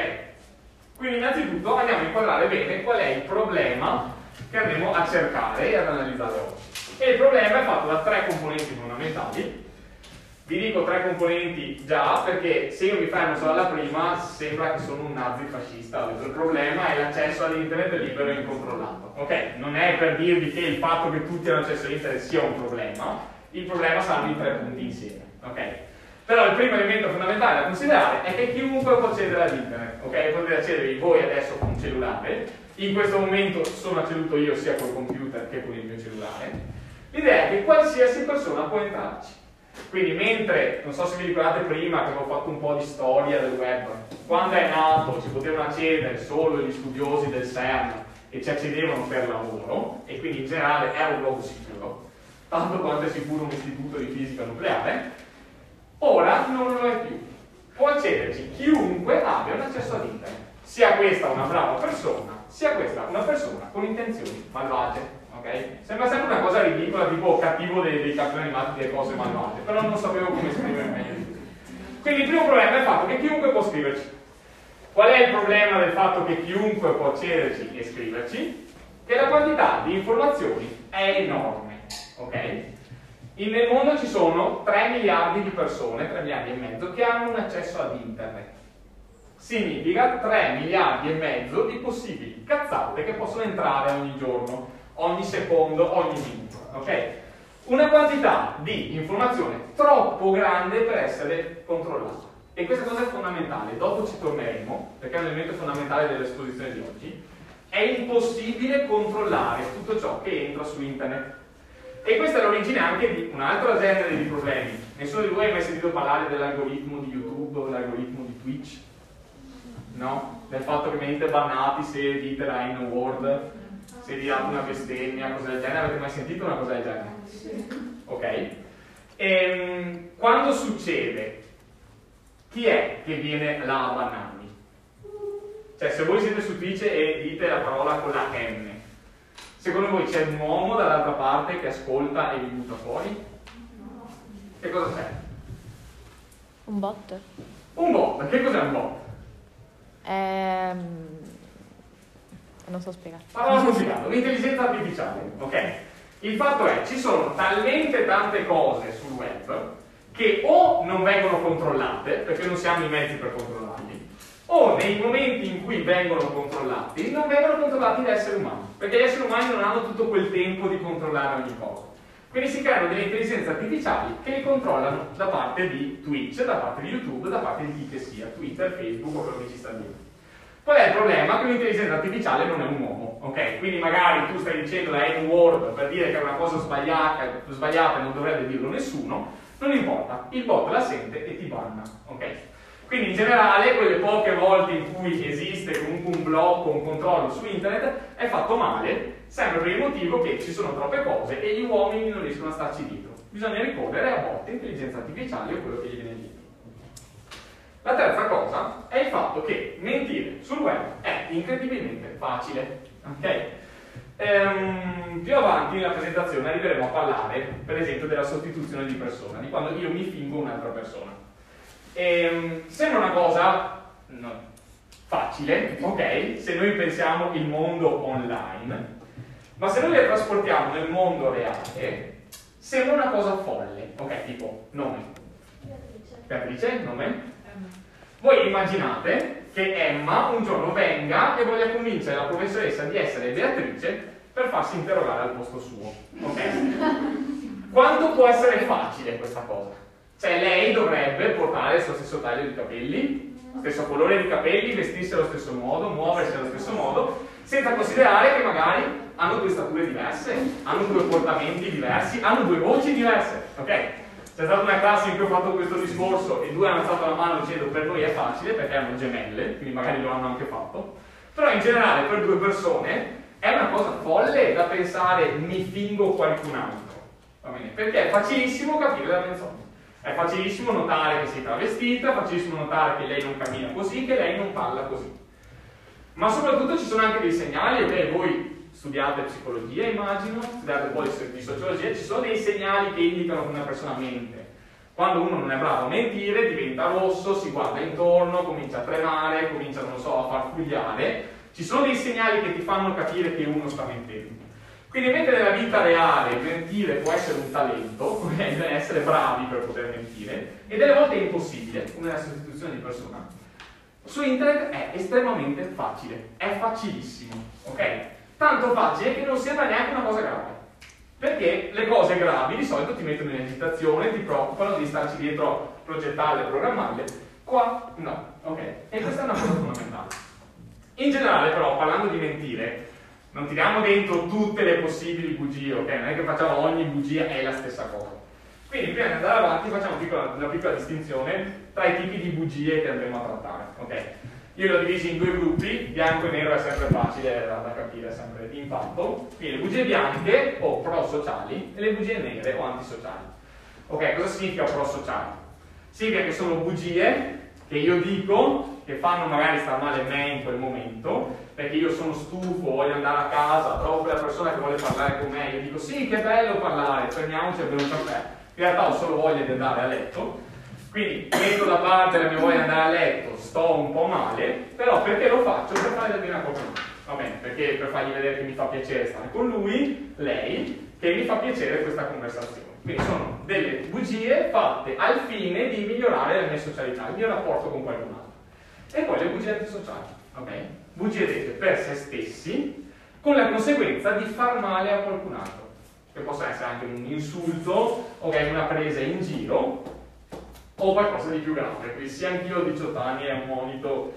Quindi innanzitutto andiamo a inquadrare bene qual è il problema che andremo a cercare e ad analizzare oggi. E il problema è fatto da tre componenti fondamentali. Vi dico tre componenti già perché se io mi fermo solo alla prima sembra che sono un nazi fascista. Il problema è l'accesso all'internet libero e incontrollato. Ok, non è per dirvi che il fatto che tutti hanno accesso all'internet sia un problema, il problema saranno i tre punti insieme. Ok? Però il primo elemento fondamentale da considerare è che chiunque può accedere ad internet, ok? Potete accedere voi adesso con un cellulare, in questo momento sono acceduto io sia col computer che con il mio cellulare. L'idea è che qualsiasi persona può entrarci. Quindi mentre, non so se vi ricordate prima che avevo fatto un po' di storia del web, quando è nato ci potevano accedere solo gli studiosi del CERN e ci accedevano per lavoro, e quindi in generale era un luogo sicuro, tanto quanto è sicuro un istituto di fisica nucleare, Ora non lo è più. Può accederci chiunque abbia un accesso ad internet. Sia questa una brava persona, sia questa una persona con intenzioni malvagie. Ok? Sembra sempre una cosa ridicola, tipo cattivo dei, dei cartoni animati delle cose malvagie, però non sapevo come esprimere meglio. Quindi il primo problema è il fatto che chiunque può scriverci. Qual è il problema del fatto che chiunque può accederci e scriverci? Che la quantità di informazioni è enorme. Ok? nel mondo ci sono 3 miliardi di persone, 3 miliardi e mezzo, che hanno un accesso ad internet. Significa 3 miliardi e mezzo di possibili cazzate che possono entrare ogni giorno, ogni secondo, ogni minuto. Ok? Una quantità di informazione troppo grande per essere controllata. E questa cosa è fondamentale, dopo ci torneremo, perché è un elemento fondamentale dell'esposizione di oggi. È impossibile controllare tutto ciò che entra su internet e questa è l'origine anche di un altro genere di problemi. Nessuno di voi ha mai sentito parlare dell'algoritmo di YouTube o dell'algoritmo di Twitch? No? Del fatto che venite bannati se dite la N-word, se dirate una bestemmia, cose del genere. Avete mai sentito una cosa del genere? Ok? E, ehm, quando succede, chi è che viene là a bannarvi? Cioè, se voi siete su Twitch e dite la parola con la M, Secondo voi c'è un uomo dall'altra parte che ascolta e vi butta fuori? Che cosa c'è? Un bot? Un bot, che cos'è un bot? Ehm... Non so spiegare. Parola complicata, un'intelligenza artificiale, ok? Il fatto è, ci sono talmente tante cose sul web che o non vengono controllate, perché non si hanno i mezzi per controllarli, o nei momenti in cui vengono controllati, non vengono controllati da esseri umani, perché gli esseri umani non hanno tutto quel tempo di controllare ogni cosa. Quindi si creano delle intelligenze artificiali che li controllano da parte di Twitch, da parte di YouTube, da parte di chi che sia, Twitter, Facebook o quello che ci sta dietro. Qual è il problema? Che un'intelligenza artificiale non è un uomo, ok? Quindi magari tu stai dicendo la N-word per dire che è una cosa sbagliata, sbagliata e non dovrebbe dirlo nessuno, non importa, il bot la sente e ti banna, ok? Quindi in generale quelle poche volte in cui esiste comunque un blocco, un controllo su internet è fatto male, sempre per il motivo che ci sono troppe cose e gli uomini non riescono a starci dietro. Bisogna ricorrere a volte intelligenza artificiale o quello che gli viene dietro. La terza cosa è il fatto che mentire sul web è incredibilmente facile. Ok? Ehm, più avanti nella presentazione arriveremo a parlare, per esempio, della sostituzione di persona, di quando io mi fingo un'altra persona. Ehm, sembra una cosa no, facile, ok? Se noi pensiamo il mondo online, ma se noi le trasportiamo nel mondo reale, sembra una cosa folle, ok? Tipo nome. Beatrice, nome? Voi immaginate che Emma un giorno venga e voglia convincere la professoressa di essere Beatrice per farsi interrogare al posto suo. Ok? Quanto può essere facile questa cosa? Cioè lei dovrebbe portare suo stesso taglio di capelli, stesso colore di capelli, vestirsi allo stesso modo, muoversi allo stesso modo, senza considerare che magari hanno due stature diverse, hanno due portamenti diversi, hanno due voci diverse. Ok? C'è stata una classe in cui ho fatto questo discorso e due hanno alzato la mano dicendo per noi è facile perché hanno gemelle, quindi magari lo hanno anche fatto. Però in generale per due persone è una cosa folle da pensare mi fingo qualcun altro. Va bene? Perché è facilissimo capire la menzogna. È facilissimo notare che sei travestita, è facilissimo notare che lei non cammina così, che lei non parla così. Ma soprattutto ci sono anche dei segnali, ok? Voi studiate psicologia, immagino, studiate poi di sociologia, ci sono dei segnali che indicano che una persona mente. Quando uno non è bravo a mentire, diventa rosso, si guarda intorno, comincia a tremare, comincia, non so, a far fugliare. Ci sono dei segnali che ti fanno capire che uno sta mentendo. Quindi mentre nella vita reale mentire può essere un talento, ok? Bisogna essere bravi per poter mentire, e delle volte è impossibile, come la sostituzione di persona, su internet è estremamente facile, è facilissimo, ok? Tanto facile che non sembra neanche una cosa grave. Perché le cose gravi di solito ti mettono in agitazione, ti preoccupano di starci dietro, progettarle, programmarle. Qua no, ok? E questa è una cosa fondamentale. In generale, però, parlando di mentire, non tiriamo dentro tutte le possibili bugie, ok? Non è che facciamo ogni bugia è la stessa cosa. Quindi prima di andare avanti facciamo una piccola, una piccola distinzione tra i tipi di bugie che andremo a trattare, ok? Io li ho divisi in due gruppi, bianco e nero è sempre facile da, da capire, è sempre impatto. Quindi le bugie bianche o pro-sociali e le bugie nere o antisociali. Ok, cosa significa pro-sociali? Significa che sono bugie che io dico che fanno magari star male me in quel momento, perché io sono stufo, voglio andare a casa, trovo quella persona che vuole parlare con me, io dico sì, che bello parlare, fermiamoci a bere un caffè. In realtà ho solo voglia di andare a letto, quindi metto da parte la mia voglia di andare a letto, sto un po' male, però perché lo faccio? Per fare del bene a qualcuno. Va bene, perché per fargli vedere che mi fa piacere stare con lui, lei, che mi fa piacere questa conversazione. Quindi sono delle bugie fatte al fine di migliorare la mia socialità, il mio rapporto con qualcun altro. E poi le bugie antisociali, ok? Bugie dette per se stessi, con la conseguenza di far male a qualcun altro. Che possa essere anche un insulto, ok, una presa in giro, o qualcosa di più grave. Quindi sia anch'io ho 18 anni è un monito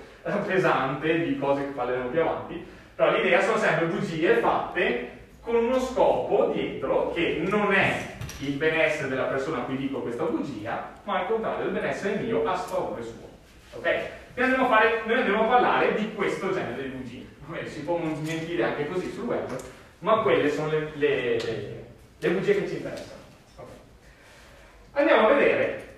pesante di cose che parleremo più avanti, però l'idea sono sempre bugie fatte con uno scopo dietro che non è il benessere della persona a cui dico questa bugia, ma al contrario il benessere mio a sfavore suo. Ok? Noi andiamo, fare, noi andiamo a parlare di questo genere di bugie. Si può mentire anche così sul web, ma quelle sono le, le, le, le bugie che ci interessano. Okay. Andiamo a vedere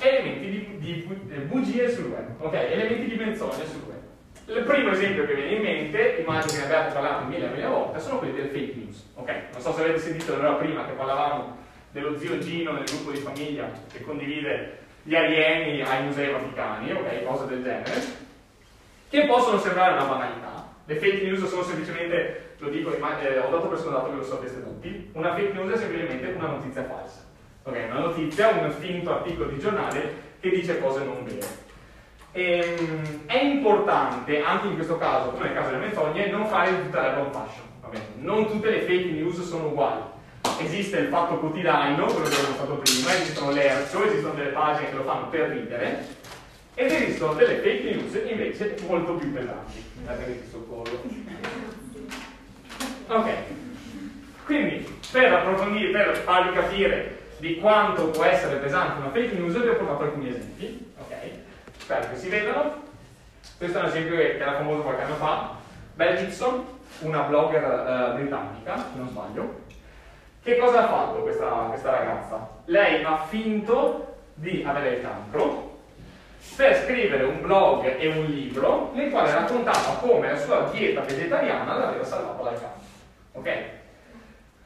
elementi di, di, di bugie sul web, ok? Elementi di menzogne sul web. Il primo esempio che viene in mente, immagino che ne abbiate parlato mille e mille volte, sono quelli delle fake news, ok? Non so se avete sentito allora prima che parlavamo dello zio Gino nel gruppo di famiglia che condivide gli alieni ai musei vaticani, ok? Cose del genere, che possono sembrare una banalità. Le fake news sono semplicemente, lo dico, eh, ho dato per scontato che lo sapete tutti, una fake news è semplicemente una notizia falsa. Ok, una notizia, un finto articolo di giornale che dice cose non vere. E, ehm, è importante, anche in questo caso, come nel caso delle menzogne, non fare tutta la wrong fashion. Non tutte le fake news sono uguali. Esiste il fatto quotidiano, quello che abbiamo fatto prima, esistono le ercio, esistono delle pagine che lo fanno per ridere, ed esistono delle fake news invece molto più pesanti. Ok, quindi per approfondire, per farvi capire di quanto può essere pesante una fake news vi ho portato alcuni esempi, ok? Spero che si vedano. Questo è un esempio che era famoso qualche anno fa. Belle Gibson, una blogger uh, britannica, se non sbaglio. Che cosa ha fatto questa, questa ragazza? Lei ha finto di avere il cancro per scrivere un blog e un libro nel quale raccontava come la sua dieta vegetariana l'aveva salvata dal cancro. Ok?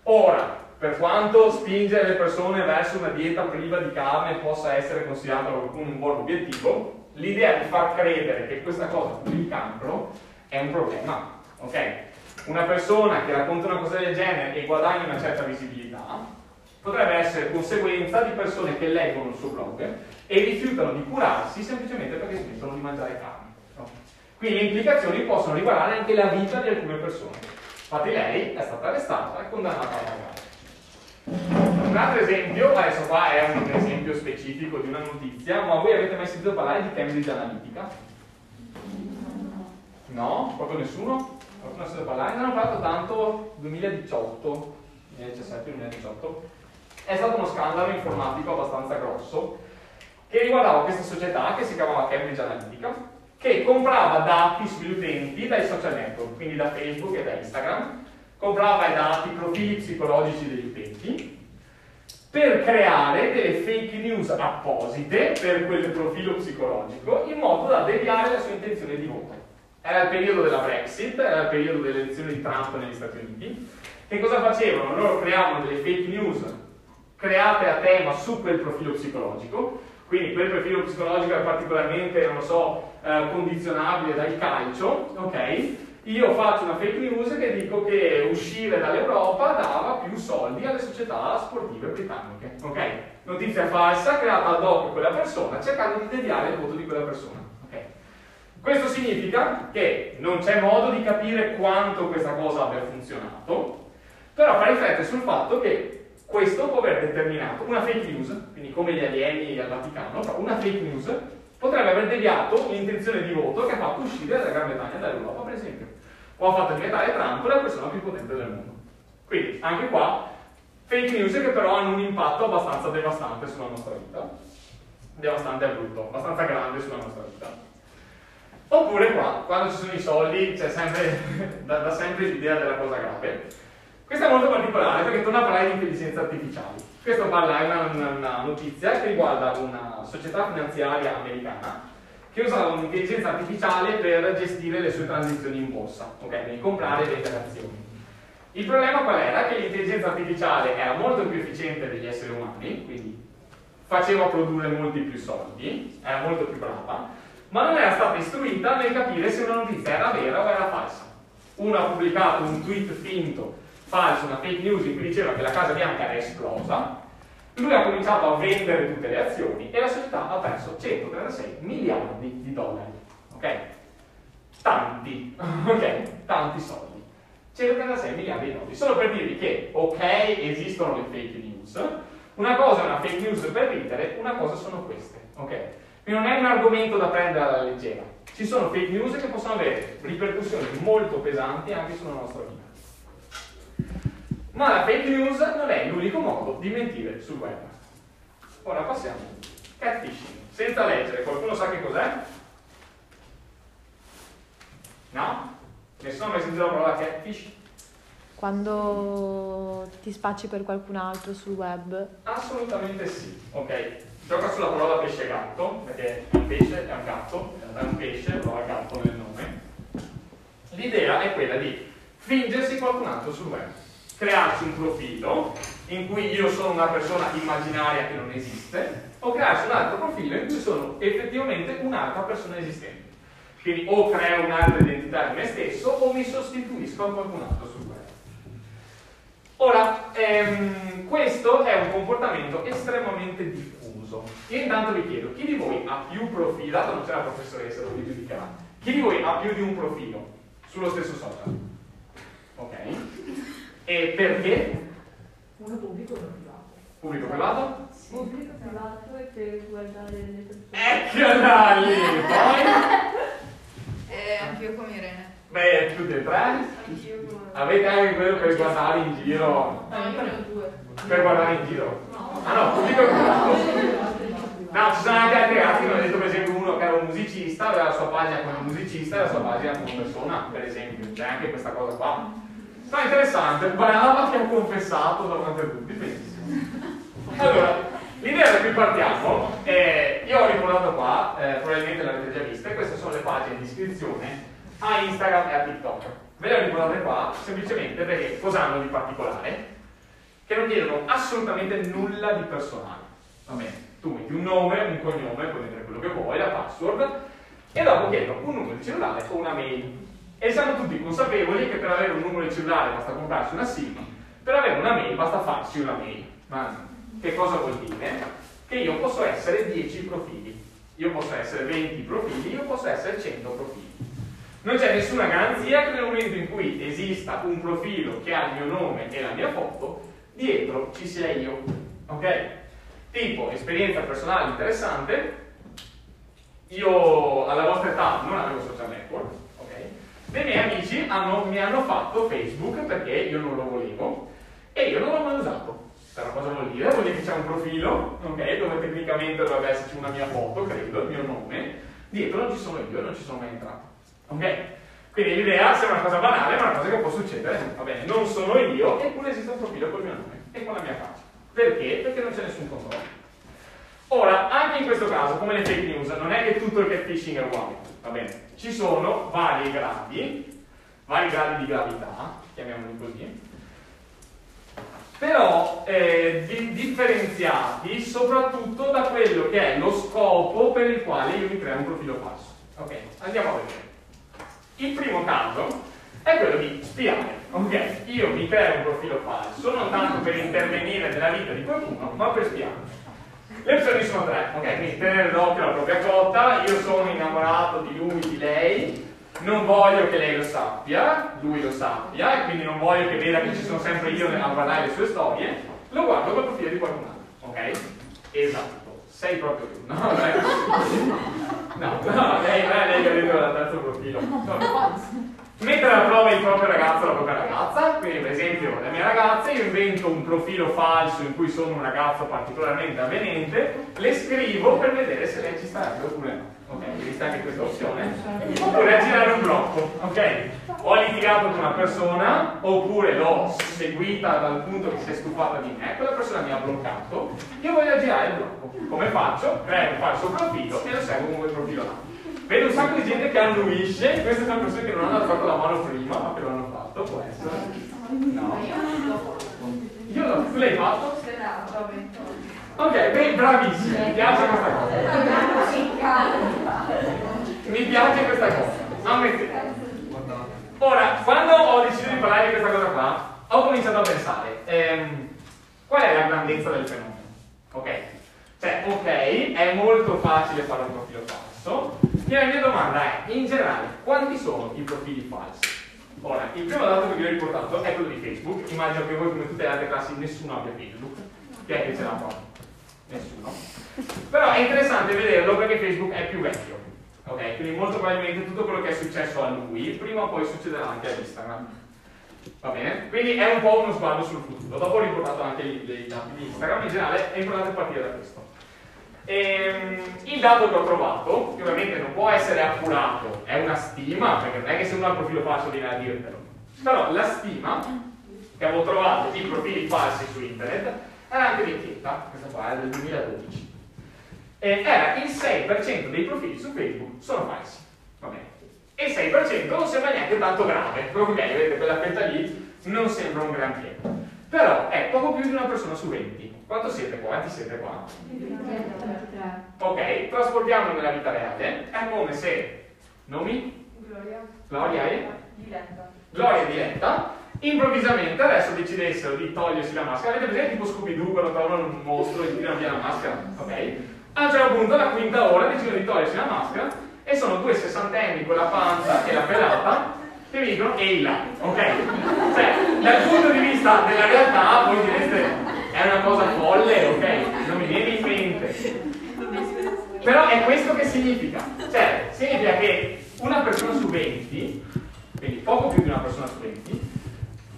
Ora, per quanto spingere le persone verso una dieta priva di carne possa essere considerata un buon obiettivo, l'idea di far credere che questa cosa per il cancro è un problema, ok? Una persona che racconta una cosa del genere e guadagna una certa visibilità potrebbe essere conseguenza di persone che leggono il suo blog e rifiutano di curarsi semplicemente perché smettono di mangiare carne. No? Quindi le implicazioni possono riguardare anche la vita di alcune persone. Infatti lei è stata arrestata e condannata a pagare. Un altro esempio, adesso qua è un esempio specifico di una notizia, ma voi avete mai sentito parlare di Cambridge Analytica? No? Proprio nessuno? Qualcuno sentito parlare? Ne hanno parlato tanto 2018, 2017-2018. È stato uno scandalo informatico abbastanza grosso che riguardava questa società che si chiamava Cambridge Analytica, che comprava dati sugli utenti dai social network, quindi da Facebook e da Instagram, comprava i dati, i profili psicologici degli utenti, per creare delle fake news apposite per quel profilo psicologico in modo da deviare la sua intenzione di voto. Era il periodo della Brexit, era il periodo delle elezioni di Trump negli Stati Uniti. Che cosa facevano? Loro creavano delle fake news create a tema su quel profilo psicologico, quindi quel profilo psicologico è particolarmente, non so, eh, condizionabile dal calcio, ok? Io faccio una fake news che dico che uscire dall'Europa dava più soldi alle società sportive britanniche, ok? Notizia falsa creata ad hoc quella persona cercando di deviare il voto di quella persona. Questo significa che non c'è modo di capire quanto questa cosa abbia funzionato, però fa riflettere sul fatto che questo può aver determinato una fake news, quindi come gli alieni al Vaticano, una fake news potrebbe aver deviato l'intenzione di voto che ha fatto uscire la Gran Bretagna dall'Europa, per esempio, o ha fatto diventare Trump la persona più potente del mondo. Quindi, anche qua, fake news che però hanno un impatto abbastanza devastante sulla nostra vita, devastante è brutto, abbastanza grande sulla nostra vita. Oppure qua, quando ci sono i soldi, c'è sempre, da, da sempre l'idea della cosa grave. Questa è molto particolare perché torna a parlare di intelligenza artificiale. Questo parla, è una, una, notizia che riguarda una società finanziaria americana che usava un'intelligenza artificiale per gestire le sue transizioni in borsa, ok? Quindi comprare e vendere azioni. Il problema qual era? Che l'intelligenza artificiale era molto più efficiente degli esseri umani, quindi faceva produrre molti più soldi, era molto più brava, ma non era stata istruita nel capire se una notizia era vera o era falsa. Uno ha pubblicato un tweet finto falso, una fake news in cui diceva che la Casa Bianca era esplosa, lui ha cominciato a vendere tutte le azioni e la società ha perso 136 miliardi di dollari. Ok? Tanti, ok? Tanti soldi. 136 miliardi di dollari. Solo per dirvi che, ok, esistono le fake news, una cosa è una fake news per ridere, una cosa sono queste, ok? Quindi non è un argomento da prendere alla leggera. Ci sono fake news che possono avere ripercussioni molto pesanti anche sulla nostra vita. Ma la fake news non è l'unico modo di mentire sul web. Ora passiamo. Catfishing. Senza leggere, qualcuno sa che cos'è? No? Nessuno ha mai sentito la parola catfish? Quando ti spacci per qualcun altro sul web? Assolutamente sì. Ok. Gioca sulla parola pesce gatto, perché il pesce è un gatto, è un pesce, però ha gatto nel nome. L'idea è quella di fingersi qualcun altro sul web crearsi un profilo in cui io sono una persona immaginaria che non esiste, o crearsi un altro profilo in cui sono effettivamente un'altra persona esistente. Quindi o creo un'altra identità di me stesso o mi sostituisco a qualcun altro sul web. Ora, ehm, questo è un comportamento estremamente diffuso. Io intanto vi chiedo, chi di voi ha più profili, dato non c'è la professoressa, lo vi giudicherà, chi di voi ha più di un profilo sullo stesso social? Ok? E perché? Uno pubblico e uno privato. Pubblico privato? Pubblico privato e per guardare le persone. Eccola lì! Poi? E anch'io con Irene. Beh, più dei tre? Anch'io con Avete anche quello per guardare in giro? No, io ne ho due. Per guardare in giro? Ah no, privato. No, ci sono anche altri ragazzi che hanno detto per esempio uno che era un musicista, aveva la sua pagina come musicista e la sua pagina come persona, per esempio. C'è anche questa cosa qua. No, interessante, brava che ha confessato davanti a tutti, benissimo. Allora, l'idea da cui partiamo, è, io ho ricordato qua, eh, probabilmente l'avete già vista, queste sono le pagine di iscrizione a Instagram e a TikTok. Ve le ho ricordate qua semplicemente perché cosa hanno di particolare? Che non chiedono assolutamente nulla di personale. Va bene, tu metti un nome, un cognome, puoi mettere quello che vuoi, la password, e dopo chiedono un numero di cellulare o una mail. E siamo tutti consapevoli che per avere un numero di cellulare basta comprarsi una SIM, per avere una mail basta farsi una mail. Ma che cosa vuol dire? Che io posso essere 10 profili, io posso essere 20 profili, io posso essere 100 profili. Non c'è nessuna garanzia che nel momento in cui esista un profilo che ha il mio nome e la mia foto, dietro ci sia io. Ok? Tipo, esperienza personale interessante, io alla vostra età non avevo social network, ok? Dei miei amici hanno, mi hanno fatto Facebook perché io non lo volevo e io non l'ho mai usato. Però cosa vuol dire? Vuol dire che c'è un profilo, ok? Dove tecnicamente dovrebbe esserci una mia foto, credo, il mio nome, dietro non ci sono io, non ci sono mai entrato. Ok? Quindi l'idea sembra una cosa banale, ma è una cosa che può succedere. Va bene, non sono io, eppure esiste un profilo col mio nome e con la mia faccia. Perché? Perché non c'è nessun controllo. Ora, anche in questo caso, come le fake news, non è che tutto il catfishing è uguale, va bene? Ci sono vari gradi, vari gradi di gravità, chiamiamoli così, però eh, di- differenziati soprattutto da quello che è lo scopo per il quale io mi creo un profilo falso. Ok, andiamo a vedere. Il primo caso è quello di spiare. Ok, io mi creo un profilo falso non tanto per intervenire nella vita di qualcuno, ma per spiare. Le opzioni sono tre, ok? Quindi tenere d'occhio la propria cotta, io sono innamorato di lui, di lei, non voglio che lei lo sappia, lui lo sappia, e quindi non voglio che veda che ci sono sempre io a guardare le sue storie, lo guardo col profilo di qualcun altro, ok? Esatto, sei proprio tu, no? No, lei non è che ha detto terzo profilo. Mettere alla prova il proprio ragazzo o la propria ragazza, quindi per esempio la mia ragazza, io invento un profilo falso in cui sono un ragazzo particolarmente avvenente, le scrivo per vedere se lei ci starebbe oppure no. Ok, esiste anche questa opzione. Oppure a girare un blocco, ok? Ho litigato con una persona, oppure l'ho seguita dal punto che si è stufata di me, quella persona mi ha bloccato, io voglio girare il blocco. Come faccio? Creo un falso profilo e lo seguo con quel profilo là. Vedo un sacco di gente che annuisce, queste sono persone che non hanno alzato la mano prima, ma che lo hanno fatto, può essere. No. Io no, tu l'hai fatto? Ok, beh, bravissimi, mi piace questa cosa. Mi piace questa cosa, ammettete. Ora, quando ho deciso di parlare di questa cosa qua, ho cominciato a pensare, ehm, qual è la grandezza del fenomeno? Ok? Cioè, ok, è molto facile fare un profilo falso, e la mia domanda è, in generale, quanti sono i profili falsi? Ora, il primo dato che vi ho riportato è quello di Facebook, immagino che voi come tutte le altre classi nessuno abbia Facebook, chi è che ce l'ha qua? Nessuno. Però è interessante vederlo perché Facebook è più vecchio, ok? Quindi molto probabilmente tutto quello che è successo a lui, prima o poi succederà anche ad Instagram. Va bene? Quindi è un po' uno sguardo sul futuro. Dopo ho riportato anche i, dati di Instagram, in generale è importante partire da questo. Ehm, il dato che ho trovato, che ovviamente non può essere appurato, è una stima, perché non è che se uno ha il profilo falso viene a dirtelo. Però la stima che avevo trovato di profili falsi su internet era anche vecchietta, questa qua è del 2012. E era il 6% dei profili su Facebook sono falsi. Va bene. E il 6% non sembra neanche tanto grave. Ok, vedete, quella fetta lì non sembra un granché. Però è poco più di una persona su 20. Quanto siete qua? Quanti siete qua? Ok, trasportiamolo nella vita reale. È come se nomi? Gloria. Gloria e? Diletta. Gloria e Diletta improvvisamente adesso decidessero di togliersi la maschera. Avete presente tipo Scooby-Doo quando trovano un mostro e tirano via la maschera? Ok? A un certo punto, alla quinta ora, decidono di togliersi la maschera e sono due sessantenni con la panza e la pelata che vi dicono ehi là, ok? Cioè, dal punto di vista della realtà voi direste è una cosa folle, ok? Non mi viene in mente. Però è questo che significa. Cioè, significa che una persona su 20, quindi poco più di una persona su 20,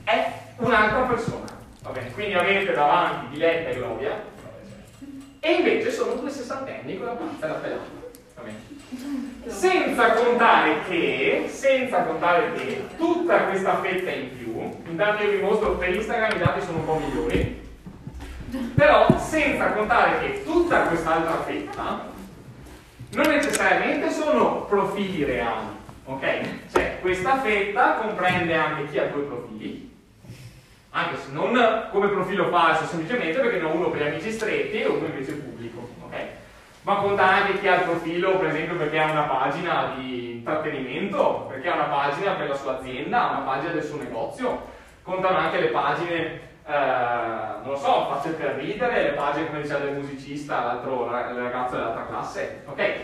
è un'altra persona. Bene? Quindi avete davanti Diletta e Gloria, e invece sono due sessantenni con la panza la pelata. Senza contare che, senza contare che tutta questa fetta in più, intanto io vi mostro per Instagram i dati sono un po' migliori, però senza contare che tutta quest'altra fetta non necessariamente sono profili reali, ok? Cioè questa fetta comprende anche chi ha due profili Anche se non come profilo falso, semplicemente perché ne ho uno per gli amici stretti e uno invece pubblico. ok? Ma conta anche chi ha il profilo, per esempio, perché ha una pagina di intrattenimento, perché ha una pagina per la sua azienda, una pagina del suo negozio. Contano anche le pagine, eh, non lo so, facce per ridere, le pagine, come diceva del musicista, l'altro il ragazzo dell'altra classe. Ok?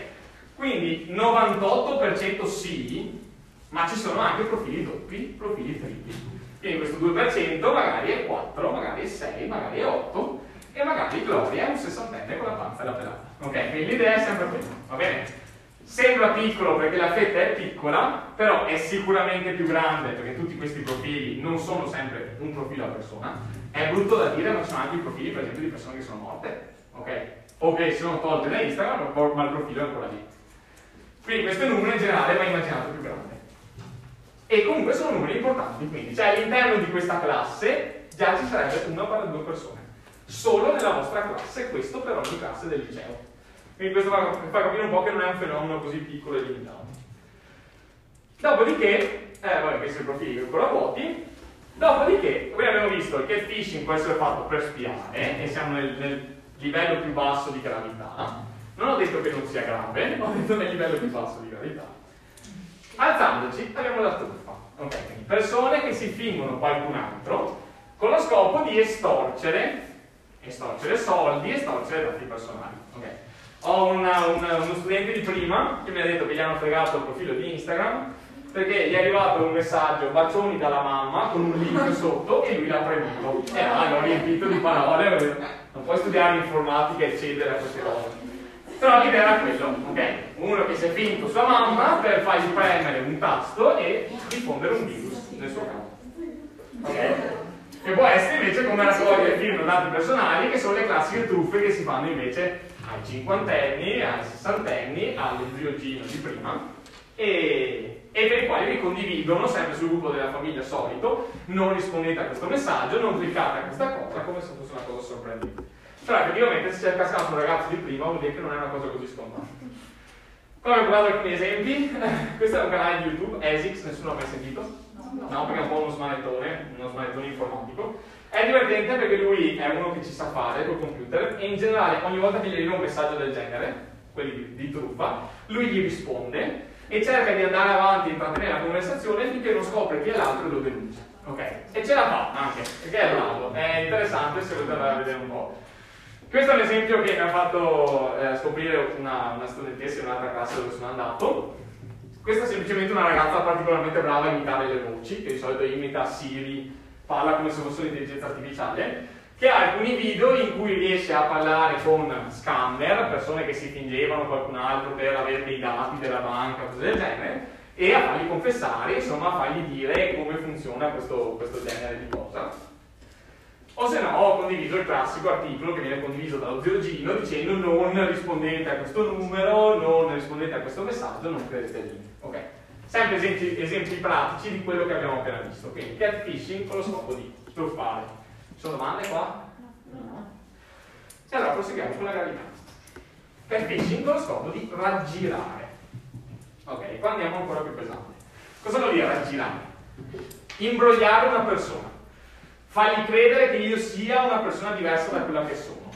Quindi 98% sì, ma ci sono anche profili doppi, profili tripli. Quindi questo 2% magari è 4, magari è 6, magari è 8 e magari Gloria è un sessantenne con la panza da pelata. Ok, quindi l'idea è sempre quella, va bene? Sembra piccolo perché la fetta è piccola, però è sicuramente più grande perché tutti questi profili non sono sempre un profilo a persona. È brutto da dire, ma ci sono anche i profili, per esempio, di persone che sono morte, ok? O che sono tolte da Instagram, ma il profilo è ancora lì. Quindi questo numero in generale, ma immaginato più grande. E comunque sono numeri importanti, quindi cioè all'interno di questa classe già ci sarebbe una barra due persone. Solo nella vostra classe, questo per ogni classe del liceo. Quindi questo fa, fa capire un po' che non è un fenomeno così piccolo e limitato. Dopodiché, eh, vabbè, questi sono i ancora vuoti. Dopodiché, come abbiamo visto, il catfishing può essere fatto per spiare, e siamo nel, nel livello più basso di gravità. Non ho detto che non sia grave, ho detto nel livello più basso di gravità. Alzandoci abbiamo la truffa. Okay, quindi persone che si fingono qualcun altro con lo scopo di estorcere, estorcere soldi, estorcere dati personali. Okay. Ho una, una, uno studente di prima che mi ha detto che gli hanno fregato il profilo di Instagram perché gli è arrivato un messaggio bacioni dalla mamma con un link sotto e lui l'ha premuto e ah, l'ho riempito di parole non puoi studiare informatica eccetera queste cose però l'idea era quello ok uno che si è finto sua mamma per fargli premere un tasto e diffondere un virus nel suo campo. Ok? Che può essere invece come raccogliere film dati personali che sono le classiche truffe che si fanno invece ai cinquantenni, ai sessantenni, allo zio Gino di prima e, e, per i quali vi condividono sempre sul gruppo della famiglia solito, non rispondete a questo messaggio, non cliccate a questa cosa come se fosse una cosa sorprendente. Però effettivamente se c'è cascato un ragazzo di prima vuol dire che non è una cosa così scontata. Come ho guardato alcuni esempi, questo è un canale di YouTube, Esix, nessuno l'ha mai sentito? No, perché è un po' uno smanettone, uno smanettone informatico. È divertente perché lui è uno che ci sa fare col computer e in generale ogni volta che gli arriva un messaggio del genere, quelli di, truffa, lui gli risponde e cerca di andare avanti e intrattenere la conversazione finché non scopre chi è l'altro e lo denuncia. Ok? E ce la fa anche, perché è bravo, è interessante se volete andare a vedere un po'. Questo è un esempio che mi ha fatto eh, scoprire una, una studentessa in un'altra classe dove sono andato. Questa è semplicemente una ragazza particolarmente brava a imitare le voci, che di solito imita Siri, parla come se fosse un'intelligenza artificiale, che ha alcuni video in cui riesce a parlare con scammer, persone che si fingevano qualcun altro per avere dei dati della banca, cose del genere, e a fargli confessare, insomma a fargli dire come funziona questo, questo genere di cosa. O se no ho condiviso il classico articolo che viene condiviso dallo zio Gino dicendo non rispondete a questo numero, non rispondete a questo messaggio, non credete al link. Ok. Sempre esempi, esempi, pratici di quello che abbiamo appena visto. Quindi catfishing con lo scopo di truffare. Ci sono domande qua? No. E allora proseguiamo con la gravità. Catfishing con lo scopo di raggirare. Ok, qua andiamo ancora più pesante. Cosa vuol dire raggirare? Imbrogliare una persona fargli credere che io sia una persona diversa da quella che sono,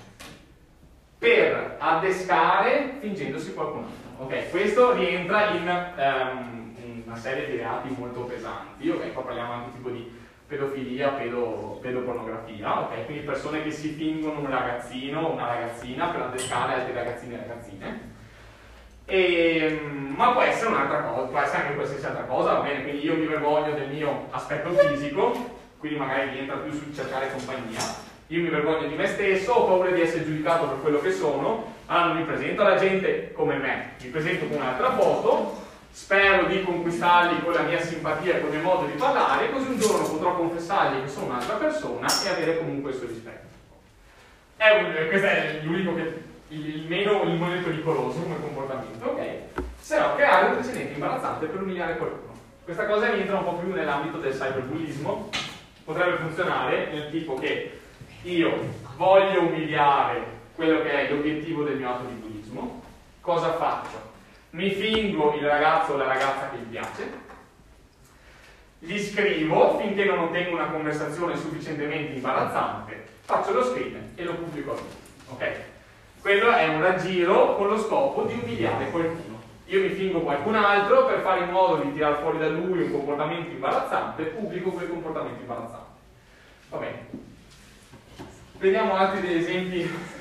per addescare fingendosi qualcun altro. Ok, questo rientra in um, una serie di reati molto pesanti, ok, qua parliamo anche tipo di pedofilia, pedo, pedopornografia, ok, quindi persone che si fingono un ragazzino o una ragazzina per addescare altri ragazzini e ragazzine. E, ma può essere un'altra cosa, può essere anche qualsiasi altra cosa, va bene, quindi io mi vergogno del mio aspetto fisico, quindi magari rientra più sul cercare compagnia. Io mi vergogno di me stesso, ho paura di essere giudicato per quello che sono, allora non mi presento alla gente come me, mi presento con un'altra foto, spero di conquistarli con la mia simpatia, con il mio modo di parlare, così un giorno potrò confessargli che sono un'altra persona e avere comunque il suo rispetto. È un, questo è l'unico che, il meno, il meno pericoloso come comportamento, ok? Se no, creare un precedente imbarazzante per umiliare qualcuno. Questa cosa rientra un po' più nell'ambito del cyberbullismo, potrebbe funzionare nel tipo che io voglio umiliare quello che è l'obiettivo del mio atto di bullismo, cosa faccio? Mi fingo il ragazzo o la ragazza che mi piace, gli scrivo finché non ottengo una conversazione sufficientemente imbarazzante, faccio lo screen e lo pubblico a tutti. Ok? Quello è un raggiro con lo scopo di umiliare qualcuno. Io mi fingo qualcun altro per fare in modo di tirare fuori da lui un comportamento imbarazzante, pubblico quel comportamento imbarazzante. Va bene. Vediamo altri degli esempi,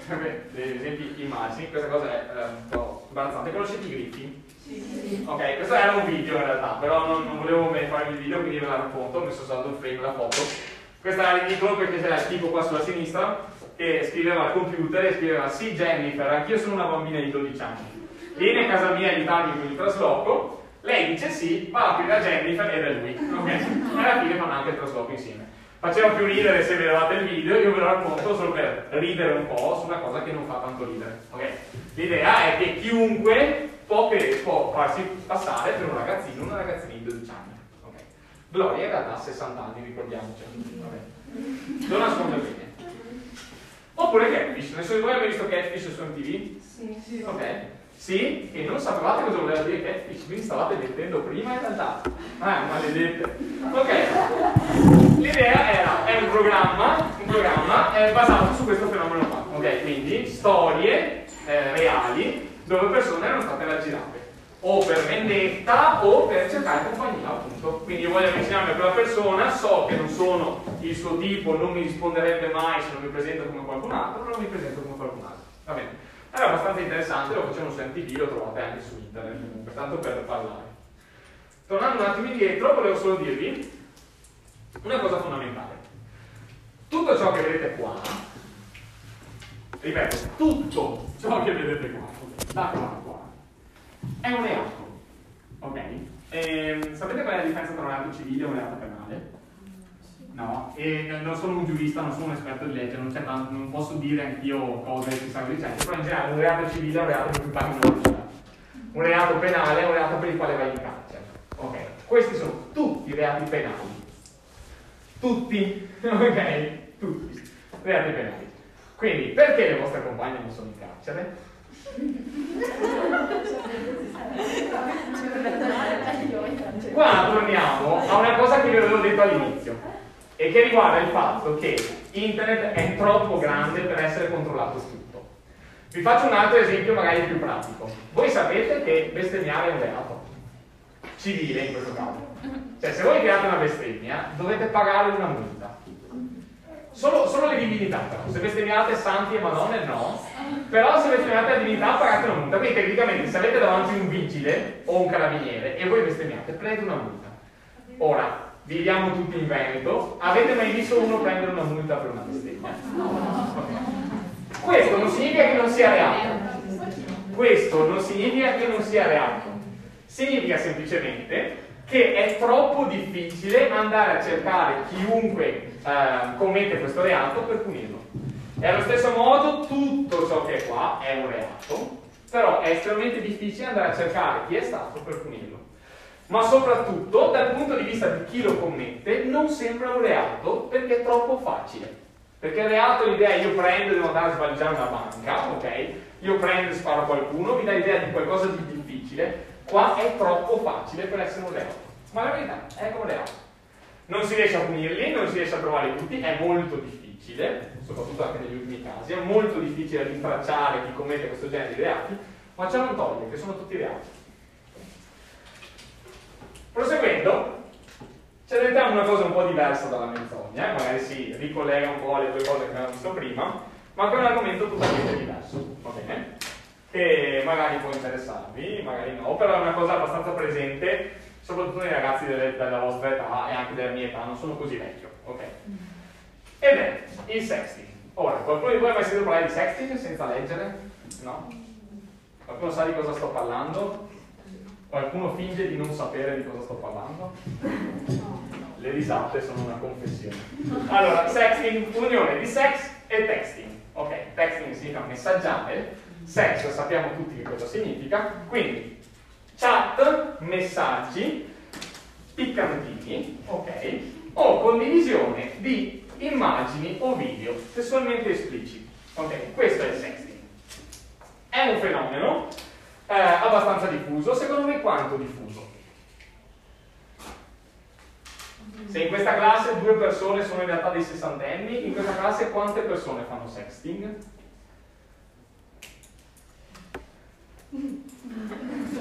degli esempi immagini, questa cosa è eh, un po' imbarazzante. Conoscete i griffi? Sì. Ok, questo era un video in realtà, però non, non volevo fare il video, quindi ve la racconto, ho messo soltanto un frame la foto. Questo era ridicolo perché c'era il tipo qua sulla sinistra che scriveva al computer e scriveva sì Jennifer, anch'io sono una bambina di 12 anni. Vieni a casa mia aiutarmi con il trasloco, lei dice sì, va a aprire a Jennifer ed è lui. Ok? E alla fine fanno anche il trasloco insieme. Faceva più ridere se vedevate il video, io ve lo racconto solo per ridere un po' su una cosa che non fa tanto ridere. Ok? L'idea è che chiunque può, può farsi passare per un ragazzino o una ragazzina di 12 anni. Ok? Gloria in realtà ha 60 anni, ricordiamoci. Vabbè. Non nascondervi niente. Oppure Catfish, nessuno di voi ha visto Catfish su MTV? Sì. sì. Ok. Sì, e non sapevate cosa voleva dire Catfish, quindi stavate mettendo prima in realtà. Ah, maledette. Ok. L'idea era, è un programma, un programma eh, basato su questo fenomeno qua. Ok, quindi storie eh, reali dove persone erano state raggirate. O per vendetta o per cercare compagnia, appunto. Quindi io voglio avvicinarmi a quella persona, so che non sono il suo tipo, non mi risponderebbe mai se non mi presento come qualcun altro, però mi presento come qualcun altro. Va bene. Era abbastanza interessante, lo facevano su MTV, lo trovate anche su internet, tanto per parlare. Tornando un attimo indietro, volevo solo dirvi una cosa fondamentale. Tutto ciò che vedete qua, ripeto, tutto ciò che vedete qua, da qua a qua, è un reato. Ok? Ehm, sapete qual è la differenza tra un reato civile e un reato penale? No, e non sono un giurista, non sono un esperto di legge, non, tanto, non posso dire anch'io cose che stanno dicendo, però in generale un reato civile è un reato per cui paghi una multa. Un reato penale è un reato per il quale vai in carcere. Ok? Questi sono tutti i reati penali. Tutti, ok? Tutti. Reati penali. Quindi, perché le vostre compagne non sono in carcere? Qua torniamo a una cosa che vi avevo detto all'inizio e che riguarda il fatto che internet è troppo grande per essere controllato tutto. Vi faccio un altro esempio magari più pratico. Voi sapete che bestemmiare è un reato, civile in questo caso. Cioè se voi create una bestemmia dovete pagare una multa. Solo, solo le divinità però, se bestemmiate santi e madonne no, però se bestemmiate la divinità pagate una multa. Quindi tecnicamente se avete davanti un vigile o un carabiniere e voi bestemmiate, prendete una multa. Ora, viviamo tutti in Veneto, avete mai visto uno prendere una multa per una bestemmia? Okay. Questo non significa che non sia reato. Questo non significa che non sia reato. Significa semplicemente che è troppo difficile andare a cercare chiunque eh, commette questo reato per punirlo. E allo stesso modo tutto ciò che è qua è un reato, però è estremamente difficile andare a cercare chi è stato per punirlo. Ma soprattutto dal punto di vista di chi lo commette non sembra un reato perché è troppo facile. Perché il reato l'idea è io prendo e devo andare a sbagliare una banca, ok? Io prendo e sparo qualcuno, mi dà l'idea di qualcosa di difficile, qua è troppo facile per essere un reato. Ma la verità è un reato. Non si riesce a punirli, non si riesce a trovarli tutti, è molto difficile, soprattutto anche negli ultimi casi, è molto difficile rintracciare chi commette questo genere di reati, ma ciò non toglie che sono tutti reati. Proseguendo, ci addentiamo una cosa un po' diversa dalla menzogna, eh? magari si ricollega un po' alle due cose che abbiamo visto prima, ma anche un argomento totalmente diverso, va bene? Che magari può interessarvi, magari no, però è una cosa abbastanza presente, soprattutto nei ragazzi delle, della vostra età e anche della mia età, non sono così vecchio, ok? È il sexting. Ora, qualcuno di voi ha mai sentito parlare di sexting senza leggere? No? Qualcuno sa di cosa sto parlando? Qualcuno finge di non sapere di cosa sto parlando? Le risate sono una confessione. Allora, sexting, unione di sex e texting. Ok, texting significa messaggiare, sex sappiamo tutti che cosa significa, quindi chat, messaggi, piccantini, ok, o condivisione di immagini o video sessualmente espliciti. Ok, questo è il sexting. È un fenomeno eh, abbastanza diffuso, secondo me quanto diffuso? Se in questa classe due persone sono in realtà dei sessantenni, in questa classe quante persone fanno sexting?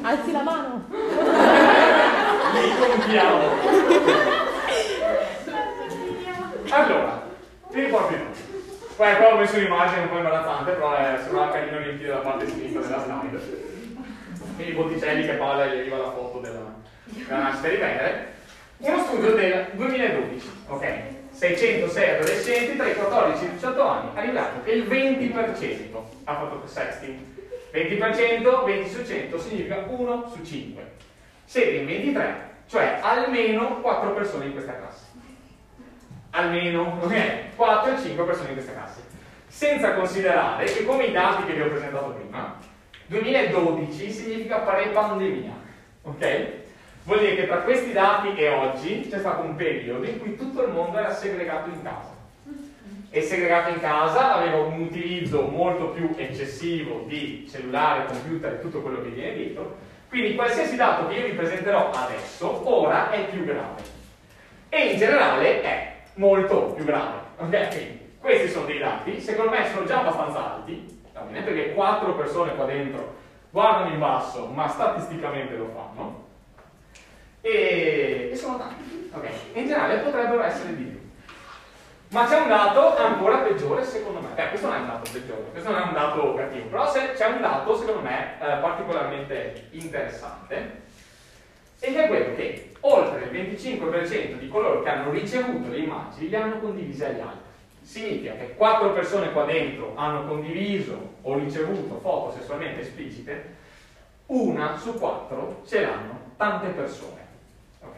Alzi la mano. Li contiamo. Allora, ti riporto i numeri. Poi qua ho messo un'immagine un po' imbarazzante, però è sembrava carino riempire la parte sinistra della slide. Quindi Botticelli che parla e gli arriva la foto della, della nascita di Venere. Uno studio del 2012, ok? 606 adolescenti tra i 14 e i 18 anni, ha rivelato che il 20% ha fatto sexting. 20%, 20 su 100 significa 1 su 5. Siete in 23, cioè almeno 4 persone in questa classe. Almeno, ok? 4 o 5 persone in questa classe. Senza considerare che come i dati che vi ho presentato prima, 2012 significa pre-pandemia, ok? Vuol dire che tra questi dati e oggi c'è stato un periodo in cui tutto il mondo era segregato in casa. E segregato in casa aveva un utilizzo molto più eccessivo di cellulare, computer e tutto quello che viene dietro. Quindi qualsiasi dato che io vi presenterò adesso, ora è più grave. E in generale è molto più grave. Ok? Quindi questi sono dei dati, secondo me sono già abbastanza alti, va bene? Perché quattro persone qua dentro guardano in basso, ma statisticamente lo fanno. E, e sono tanti. Ok? In generale potrebbero essere di più. Ma c'è un dato ancora peggiore secondo me. Beh, questo non è un dato peggiore, questo non è un dato cattivo, però c'è un dato secondo me eh, particolarmente interessante, e che è quello che oltre il 25% di coloro che hanno ricevuto le immagini le hanno condivise agli altri. Significa che 4 persone qua dentro hanno condiviso o ricevuto foto sessualmente esplicite, una su 4 ce l'hanno tante persone. Ok?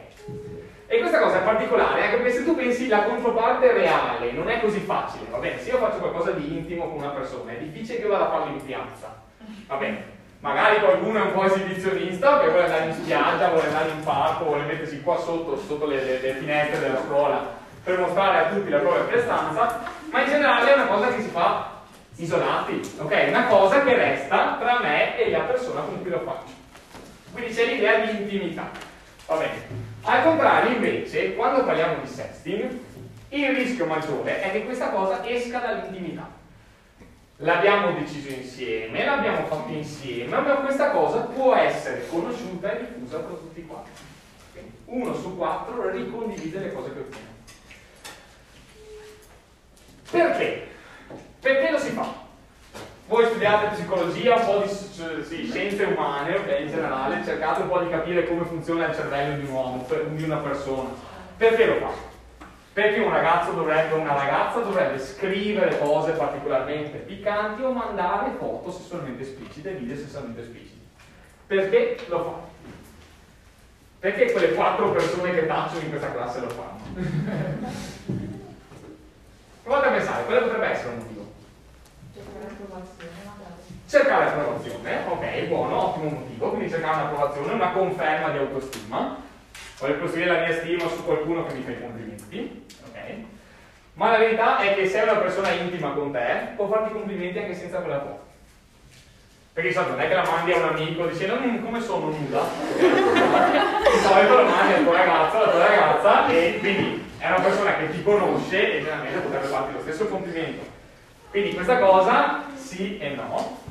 E questa cosa è particolare anche perché se tu pensi la controparte reale non è così facile, va bene? Se io faccio qualcosa di intimo con una persona, è difficile che io vada a farlo in piazza, va bene? Magari qualcuno è un po' esibizionista che vuole andare in spiaggia, vuole andare in parco, vuole mettersi qua sotto, sotto le, le, le finestre della scuola per mostrare a tutti la propria prestanza, ma in generale è una cosa che si fa isolati, ok? Una cosa che resta tra me e la persona con cui lo faccio. Quindi c'è l'idea di intimità, va bene? Al contrario, invece, quando parliamo di sexting, il rischio maggiore è che questa cosa esca dall'intimità. L'abbiamo deciso insieme, l'abbiamo fatto insieme, ma questa cosa può essere conosciuta e diffusa tra tutti quanti. Uno su quattro ricondivide le cose che ottiene. Perché? Perché lo si fa? Voi studiate psicologia, un po' di sì, scienze umane, ok, in generale, cercate un po' di capire come funziona il cervello di un uomo, di una persona. Perché lo fa? Perché un ragazzo dovrebbe, una ragazza dovrebbe scrivere cose particolarmente piccanti o mandare foto sessualmente esplicite, video sessualmente espliciti. Perché lo fa? Perché quelle quattro persone che tacciono in questa classe lo fanno? Provate a pensare, quello potrebbe essere un motivo. Cercare approvazione, ok, buono, ottimo motivo, quindi cercare un'approvazione, una conferma di autostima. Voglio costruire la mia stima su qualcuno che mi fa i complimenti, ok? Ma la verità è che se è una persona intima con te, può farti complimenti anche senza quella foto. Perché solito non è che la mandi a un amico dicendo come sono nuda. di solito la mandi al tuo ragazzo, alla tua ragazza e quindi è una persona che ti conosce e generalmente potrebbe farti lo stesso complimento. Quindi questa cosa sì e no.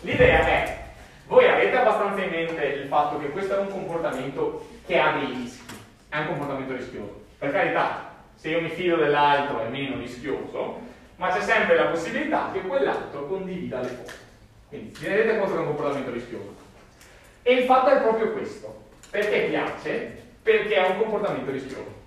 L'idea è, voi avete abbastanza in mente il fatto che questo è un comportamento che ha dei rischi, è un comportamento rischioso. Per carità, se io mi fido dell'altro è meno rischioso, ma c'è sempre la possibilità che quell'altro condivida le foto. Quindi vi rendete conto che è un comportamento rischioso. E il fatto è proprio questo. Perché piace? Perché è un comportamento rischioso.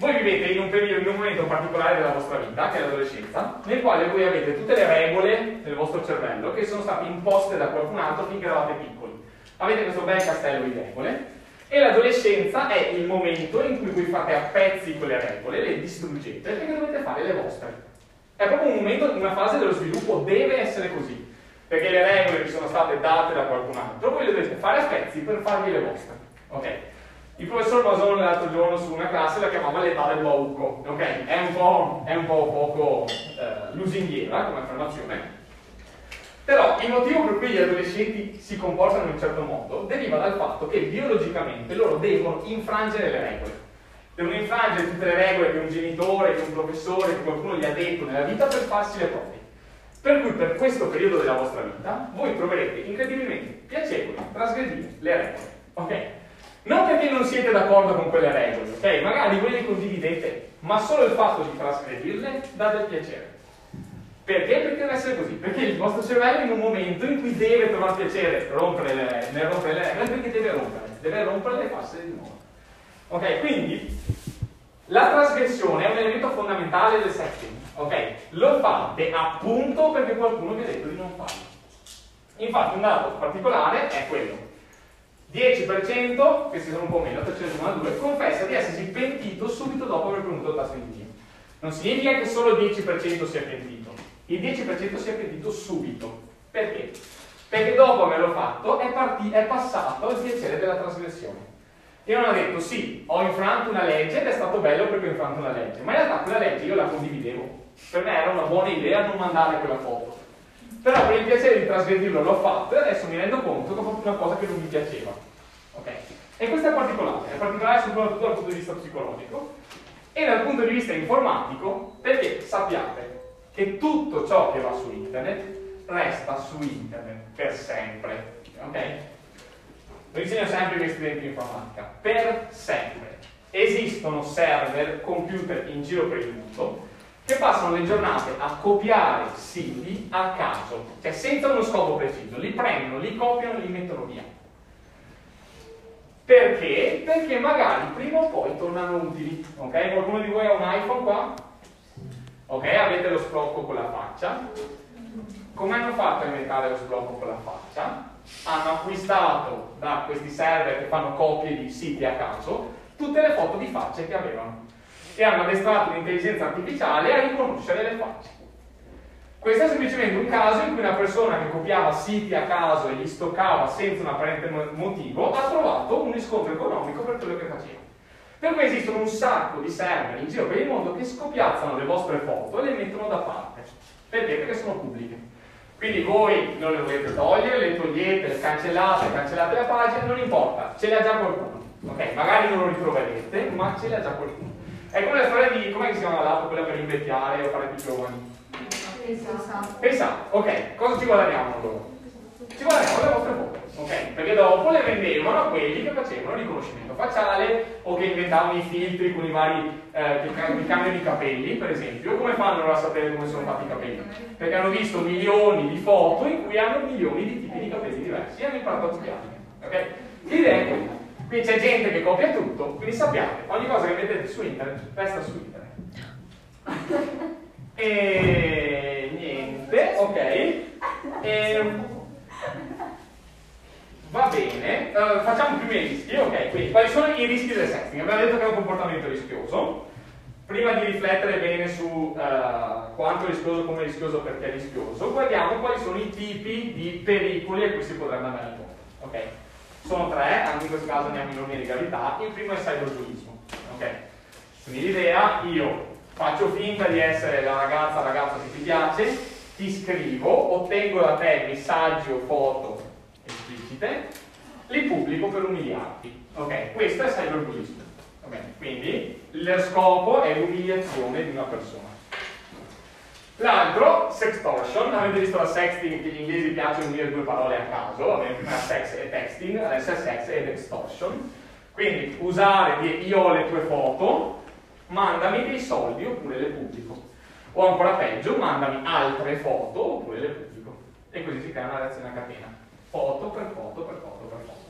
Voi vivete in un periodo, in un momento particolare della vostra vita, che è l'adolescenza, nel quale voi avete tutte le regole del vostro cervello che sono state imposte da qualcun altro finché eravate piccoli. Avete questo bel castello di regole e l'adolescenza è il momento in cui voi fate a pezzi quelle regole, le distruggete perché dovete fare le vostre. È proprio un momento, una fase dello sviluppo, deve essere così. Perché le regole vi sono state date da qualcun altro, voi le dovete fare a pezzi per farvi le vostre. Ok? Il professor Masone l'altro giorno su una classe la chiamava l'età del bauco, ok? È un po', è un po poco eh, lusinghiera come affermazione, però il motivo per cui gli adolescenti si comportano in un certo modo deriva dal fatto che biologicamente loro devono infrangere le regole. devono infrangere tutte le regole che un genitore, che un professore, che qualcuno gli ha detto nella vita per farsi le prove. Per cui per questo periodo della vostra vita voi troverete incredibilmente piacevole trasgredire le regole. Ok? Non perché non siete d'accordo con quelle regole, ok? Magari voi le condividete, ma solo il fatto di trasgredirle dà del piacere. Perché? Perché deve essere così. Perché il vostro cervello in un momento in cui deve trovare piacere rompere le, nel rompere le regole, perché deve rompere, deve romperle e farsele di nuovo. Ok? Quindi la trasgressione è un elemento fondamentale del setting. Ok? Lo fate appunto perché qualcuno vi ha detto di non farlo. Infatti un dato particolare è quello. 10%, questi sono un po' meno, 392, confessa di essersi pentito subito dopo aver premuto il tasto invio. Non significa che solo il 10% sia pentito, il 10% si è pentito subito. Perché? Perché dopo averlo fatto è, parti- è passato il piacere della trasgressione. E non ha detto sì, ho infranto una legge ed è stato bello perché ho infranto una legge, ma in realtà quella legge io la condividevo. Per me era una buona idea non mandare quella foto. Però per il piacere di trasgredirlo l'ho fatto e adesso mi rendo conto che ho fatto una cosa che non mi piaceva. Ok? E questo è particolare, è particolare soprattutto dal punto di vista psicologico e dal punto di vista informatico perché sappiate che tutto ciò che va su internet resta su internet per sempre. Ok? Lo insegno sempre ai miei studenti di informatica. Per sempre. Esistono server, computer in giro per il mondo che passano le giornate a copiare siti a caso, cioè senza uno scopo preciso. Li prendono, li copiano e li mettono via. Perché? Perché magari prima o poi tornano utili. Ok? Qualcuno di voi ha un iPhone qua? Ok, avete lo sblocco con la faccia. Come hanno fatto a inventare lo sblocco con la faccia? Hanno acquistato da questi server che fanno copie di siti a caso tutte le foto di facce che avevano e hanno addestrato l'intelligenza artificiale a riconoscere le facce. Questo è semplicemente un caso in cui una persona che copiava siti a caso e li stoccava senza un apparente motivo ha trovato un riscontro economico per quello che faceva. Per cui esistono un sacco di server in giro per il mondo che scopiazzano le vostre foto e le mettono da parte. Perché? Perché sono pubbliche. Quindi voi non le volete togliere, le togliete, le cancellate, cancellate la pagina, non importa, ce l'ha già qualcuno. Ok, magari non lo ritroverete, ma ce l'ha già qualcuno. È come la storia di, come si chiama l'app, quella per invecchiare o fare più giovani? Esatto. Pensate, ok, cosa ci guadagniamo allora? Ci guadagniamo le vostre foto, ok? Perché dopo le vendevano a quelli che facevano riconoscimento facciale o che inventavano i filtri con i vari eh, che cambiano i capelli, per esempio. Come fanno a sapere come sono fatti i capelli? Perché hanno visto milioni di foto in cui hanno milioni di tipi di capelli diversi e hanno imparato a copiarli. Ok? L'idea è quella. Qui c'è gente che copia tutto, quindi sappiate, ogni cosa che vedete su internet resta su internet. E niente, ok. E... Va bene, uh, facciamo i primi rischi, ok? Quindi, quali sono i rischi del sexting? Abbiamo detto che è un comportamento rischioso. Prima di riflettere bene su uh, quanto rischioso, come è rischioso, perché è rischioso, guardiamo quali sono i tipi di pericoli a cui si potrebbe andare incontro. Ok? Sono tre, anche in questo caso andiamo in ordine di gravità. Il primo è il cyberbullismo. Ok? Quindi l'idea, io faccio finta di essere la ragazza, ragazza che ti piace, ti scrivo, ottengo da te messaggi o foto esplicite, li pubblico per umiliarti. Ok, questo è cyberbullismo. Okay. Quindi lo scopo è l'umiliazione di una persona. L'altro, sextortion, avete visto la sexting che gli inglesi piacciono unire due parole a caso, sex e texting, adesso è sex ed extortion. Quindi usare di io ho le tue foto, mandami dei soldi oppure le pubblico. O ancora peggio, mandami altre foto oppure le pubblico. E così si crea una reazione a catena. Foto per foto per foto per foto.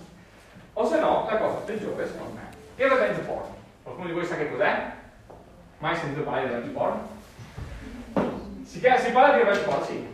O se no, la cosa peggiore secondo me il revenge porn. Qualcuno di voi sa che cos'è? Mai sentito parlare di revenge porn? Si, chiama, si parla di revenge porn, sì.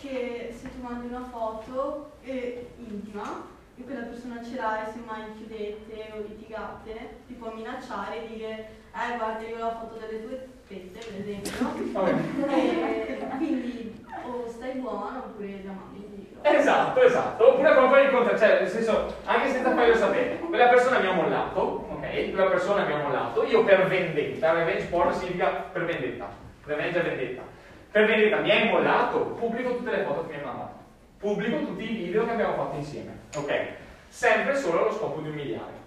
Che se tu mandi una foto eh, intima e quella persona ce l'ha e se mai chiudete o litigate, ti può minacciare e dire eh guarda io ho la foto delle tue tette per esempio e quindi o stai buono oppure la mandi in giro. Esatto, esatto. Oppure proprio il contrario, cioè nel senso, anche senza farlo sapere, quella persona mi ha mollato, ok? Quella persona mi ha mollato, io per vendetta, revenge porn significa per vendetta, revenge è vendetta. Per vendetta mi hai mollato, pubblico tutte le foto che mi hai mandato, pubblico tutti i video che abbiamo fatto insieme, ok? Sempre solo allo scopo di umiliare.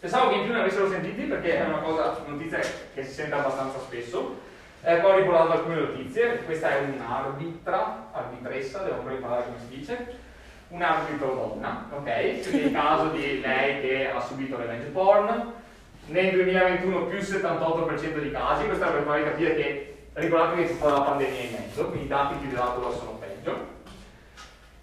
Pensavo che in più ne avessero sentiti perché è una cosa, notizia che si sente abbastanza spesso. Eh, poi ho ricordato alcune notizie, questa è un'arbitra, arbitressa, devo ancora imparare come si dice, un arbitro donna, ok? Quindi il caso di lei che ha subito revenge porn, nel 2021 più 78% di casi, questo è per farvi capire che ricordatevi che c'è stata la pandemia in mezzo, quindi i dati più di lato sono peggio.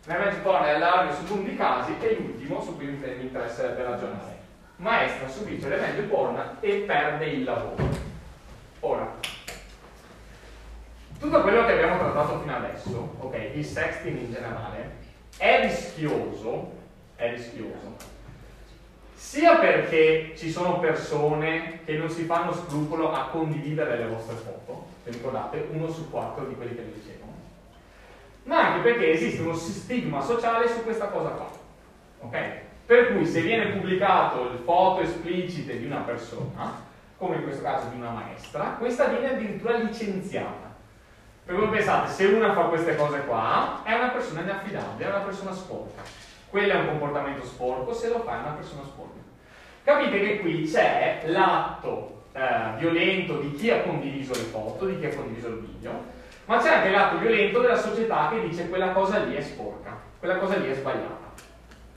Revenge porn è allarme su 11 casi e l'ultimo su cui mi interesserebbe ragionare. Maestra subisce revenge porn e perde il lavoro. Ora, tutto quello che abbiamo trattato fino adesso, ok, il sexting in generale, è rischioso, è rischioso, sia perché ci sono persone che non si fanno scrupolo a condividere le vostre foto, vi ricordate, uno su quattro di quelli che vi dicevo, ma anche perché esiste uno stigma sociale su questa cosa qua, ok? Per cui se viene pubblicato le foto esplicite di una persona, come in questo caso di una maestra, questa viene addirittura licenziata. Per voi pensate, se una fa queste cose qua, è una persona inaffidabile, è una persona sporca. Quello è un comportamento sporco, se lo fa è una persona sporca. Capite che qui c'è l'atto eh, violento di chi ha condiviso le foto, di chi ha condiviso il video, ma c'è anche l'atto violento della società che dice quella cosa lì è sporca, quella cosa lì è sbagliata.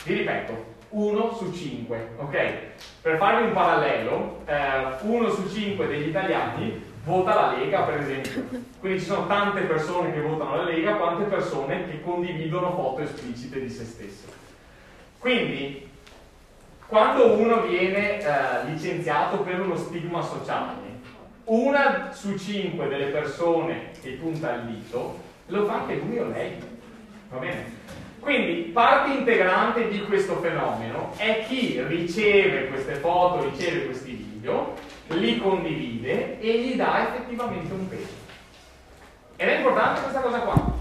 Vi ripeto, 1 su 5, ok? Per farvi un parallelo, eh, 1 su 5 degli italiani vota la Lega, per esempio. Quindi ci sono tante persone che votano la Lega, quante persone che condividono foto esplicite di se stesse. Quindi, quando uno viene eh, licenziato per uno stigma sociale, una su cinque delle persone che punta il dito lo fa anche lui o lei. Va bene? Quindi parte integrante di questo fenomeno è chi riceve queste foto, riceve questi video, li condivide e gli dà effettivamente un peso. Ed è importante questa cosa qua.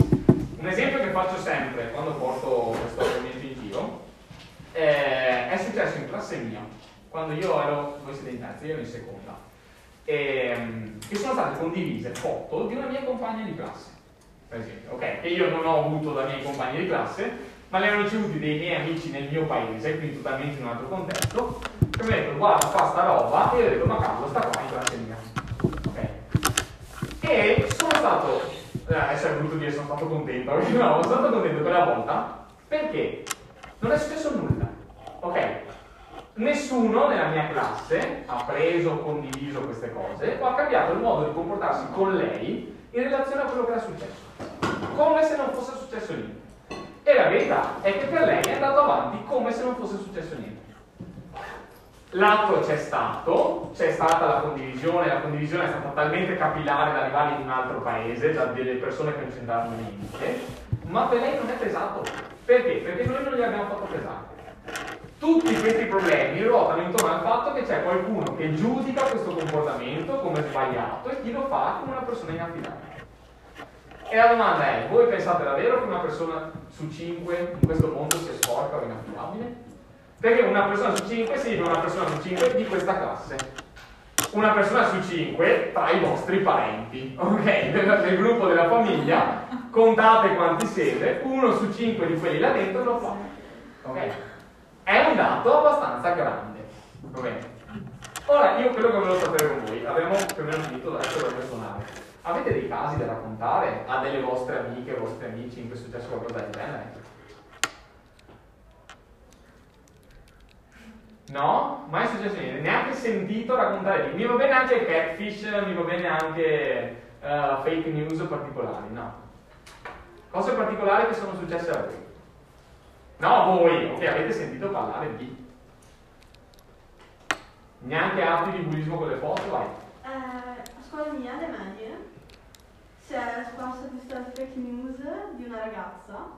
Un esempio che faccio sempre quando porto questo eh, è successo in classe mia, quando io ero, voi siete in terza, io ero in seconda, e, ehm, che sono state condivise foto di una mia compagna di classe per esempio, ok? Che io non ho avuto da miei compagni di classe, ma li hanno ricevuti dei miei amici nel mio paese, quindi totalmente in un altro contesto, che mi hanno detto guarda fa sta roba, e io ho detto ma cavolo, sta qua in classe mia. Ok? E sono stato, eh, è brutto dire sono stato contento, no, sono stato contento quella volta, perché non è successo nulla, ok? Nessuno nella mia classe ha preso o condiviso queste cose o ha cambiato il modo di comportarsi con lei in relazione a quello che era successo come se non fosse successo niente. E la verità è che per lei è andato avanti come se non fosse successo niente. L'atto c'è stato, c'è stata la condivisione, la condivisione è stata talmente capillare da arrivare in un altro paese, da delle persone che non c'entravano niente, ma per lei non è pesato. Perché? Perché noi non gli abbiamo fatto pesare. Tutti questi problemi ruotano intorno al fatto che c'è qualcuno che giudica questo comportamento come sbagliato e chi lo fa come una persona inaffidabile. E la domanda è, voi pensate davvero che una persona su 5 in questo mondo sia sporca o inaffidabile? Perché una persona su 5 significa una persona su 5 di questa classe. Una persona su 5 tra i vostri parenti, ok? Nel, nel gruppo della famiglia, contate quanti siete, uno su 5 di quelli là dentro lo fa. Ok? È un dato abbastanza grande. Va bene? Ora, io quello che volevo sapere con voi, abbiamo più o meno finito adesso per suonare. Avete dei casi da raccontare a delle vostre amiche, vostri amici in cui è successo qualcosa del genere? No? Mai successo niente, neanche sentito raccontare di. Mi va bene anche il catfish, mi va bene anche uh, fake news particolari, no. Cose particolari che sono successe a voi. No, voi, ok, avete sentito parlare di. Neanche atti di bullismo con le foto, vai. Eh, a scuola mia, alle medie, si è sparsa questa fake news di una ragazza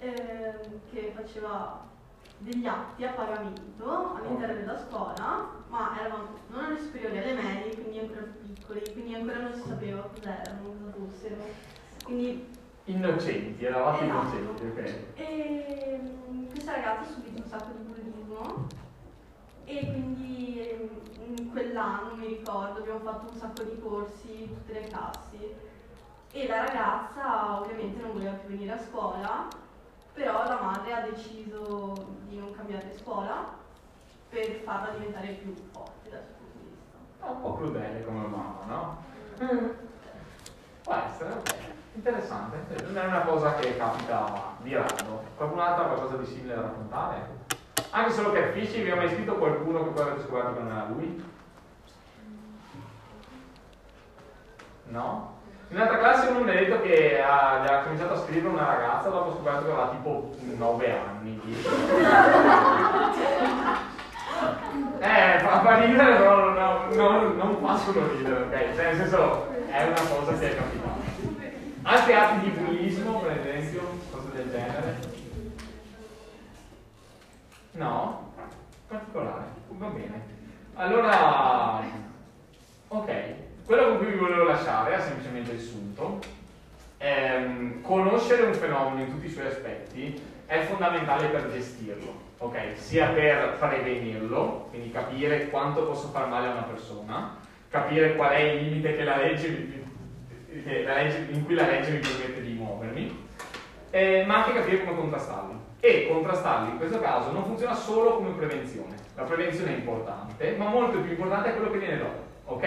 ehm, che faceva degli atti a pagamento all'interno della scuola, ma eravamo non alle superiori, alle medie, quindi ancora più piccoli, quindi ancora non si sapeva cos'erano, cosa fossero. Quindi Innocenti, eravate Esatto. innocenti, ok. E mm, questa ragazza ha subito un sacco di bullismo e quindi ehm, in quell'anno mi ricordo abbiamo fatto un sacco di corsi tutte le classi e la ragazza ovviamente non voleva più venire a scuola però la madre ha deciso di non cambiare scuola per farla diventare più forte dal suo punto di vista. È un po' crudele come mamma, no? Mm. Può essere, ok. Interessante. Non è una cosa che capita di rado. Qualcun altro ha qualcosa di simile da raccontare? Anche solo che Fisci, vi ha mai scritto qualcuno che poi avete scoperto che non era lui? No? In un'altra classe uno mi ha detto che ha, ha cominciato a scrivere una ragazza dopo scoperto che aveva tipo 9 anni. 10. Eh, fa, fa ridere, però no, no, non possono ridere, ok? Cioè, nel senso, è una cosa che è capitata. Altri atti di bullismo, per esempio, cose del genere? No? Particolare, va bene. Allora, ok, quello con cui vi volevo lasciare è semplicemente il sunto. Ehm, conoscere un fenomeno in tutti i suoi aspetti è fondamentale per gestirlo, ok? Sia per prevenirlo, quindi capire quanto posso far male a una persona, capire qual è il limite che la legge, mi- legge- in cui la legge mi permette di muovermi, eh, ma anche capire come contrastarli. E contrastarli in questo caso non funziona solo come prevenzione. La prevenzione è importante, ma molto più importante è quello che viene dopo, ok?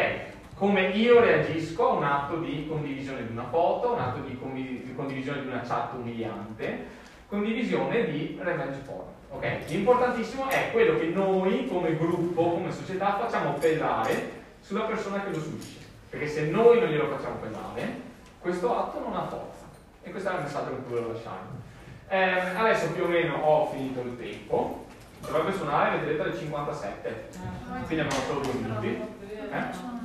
Come io reagisco a un atto di condivisione di una foto, un atto di, di condivisione di una chat umiliante, condivisione di revenge porn. ok? L'importantissimo è quello che noi come gruppo, come società facciamo pesare sulla persona che lo subisce. Perché se noi non glielo facciamo pesare, questo atto non ha forza. E questo è il messaggio che volevo lasciare. Ehm, adesso più o meno ho finito il tempo. Dovrebbe suonare, detto, alle 57. Quindi abbiamo solo due minuti. Eh?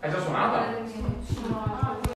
È già suonata?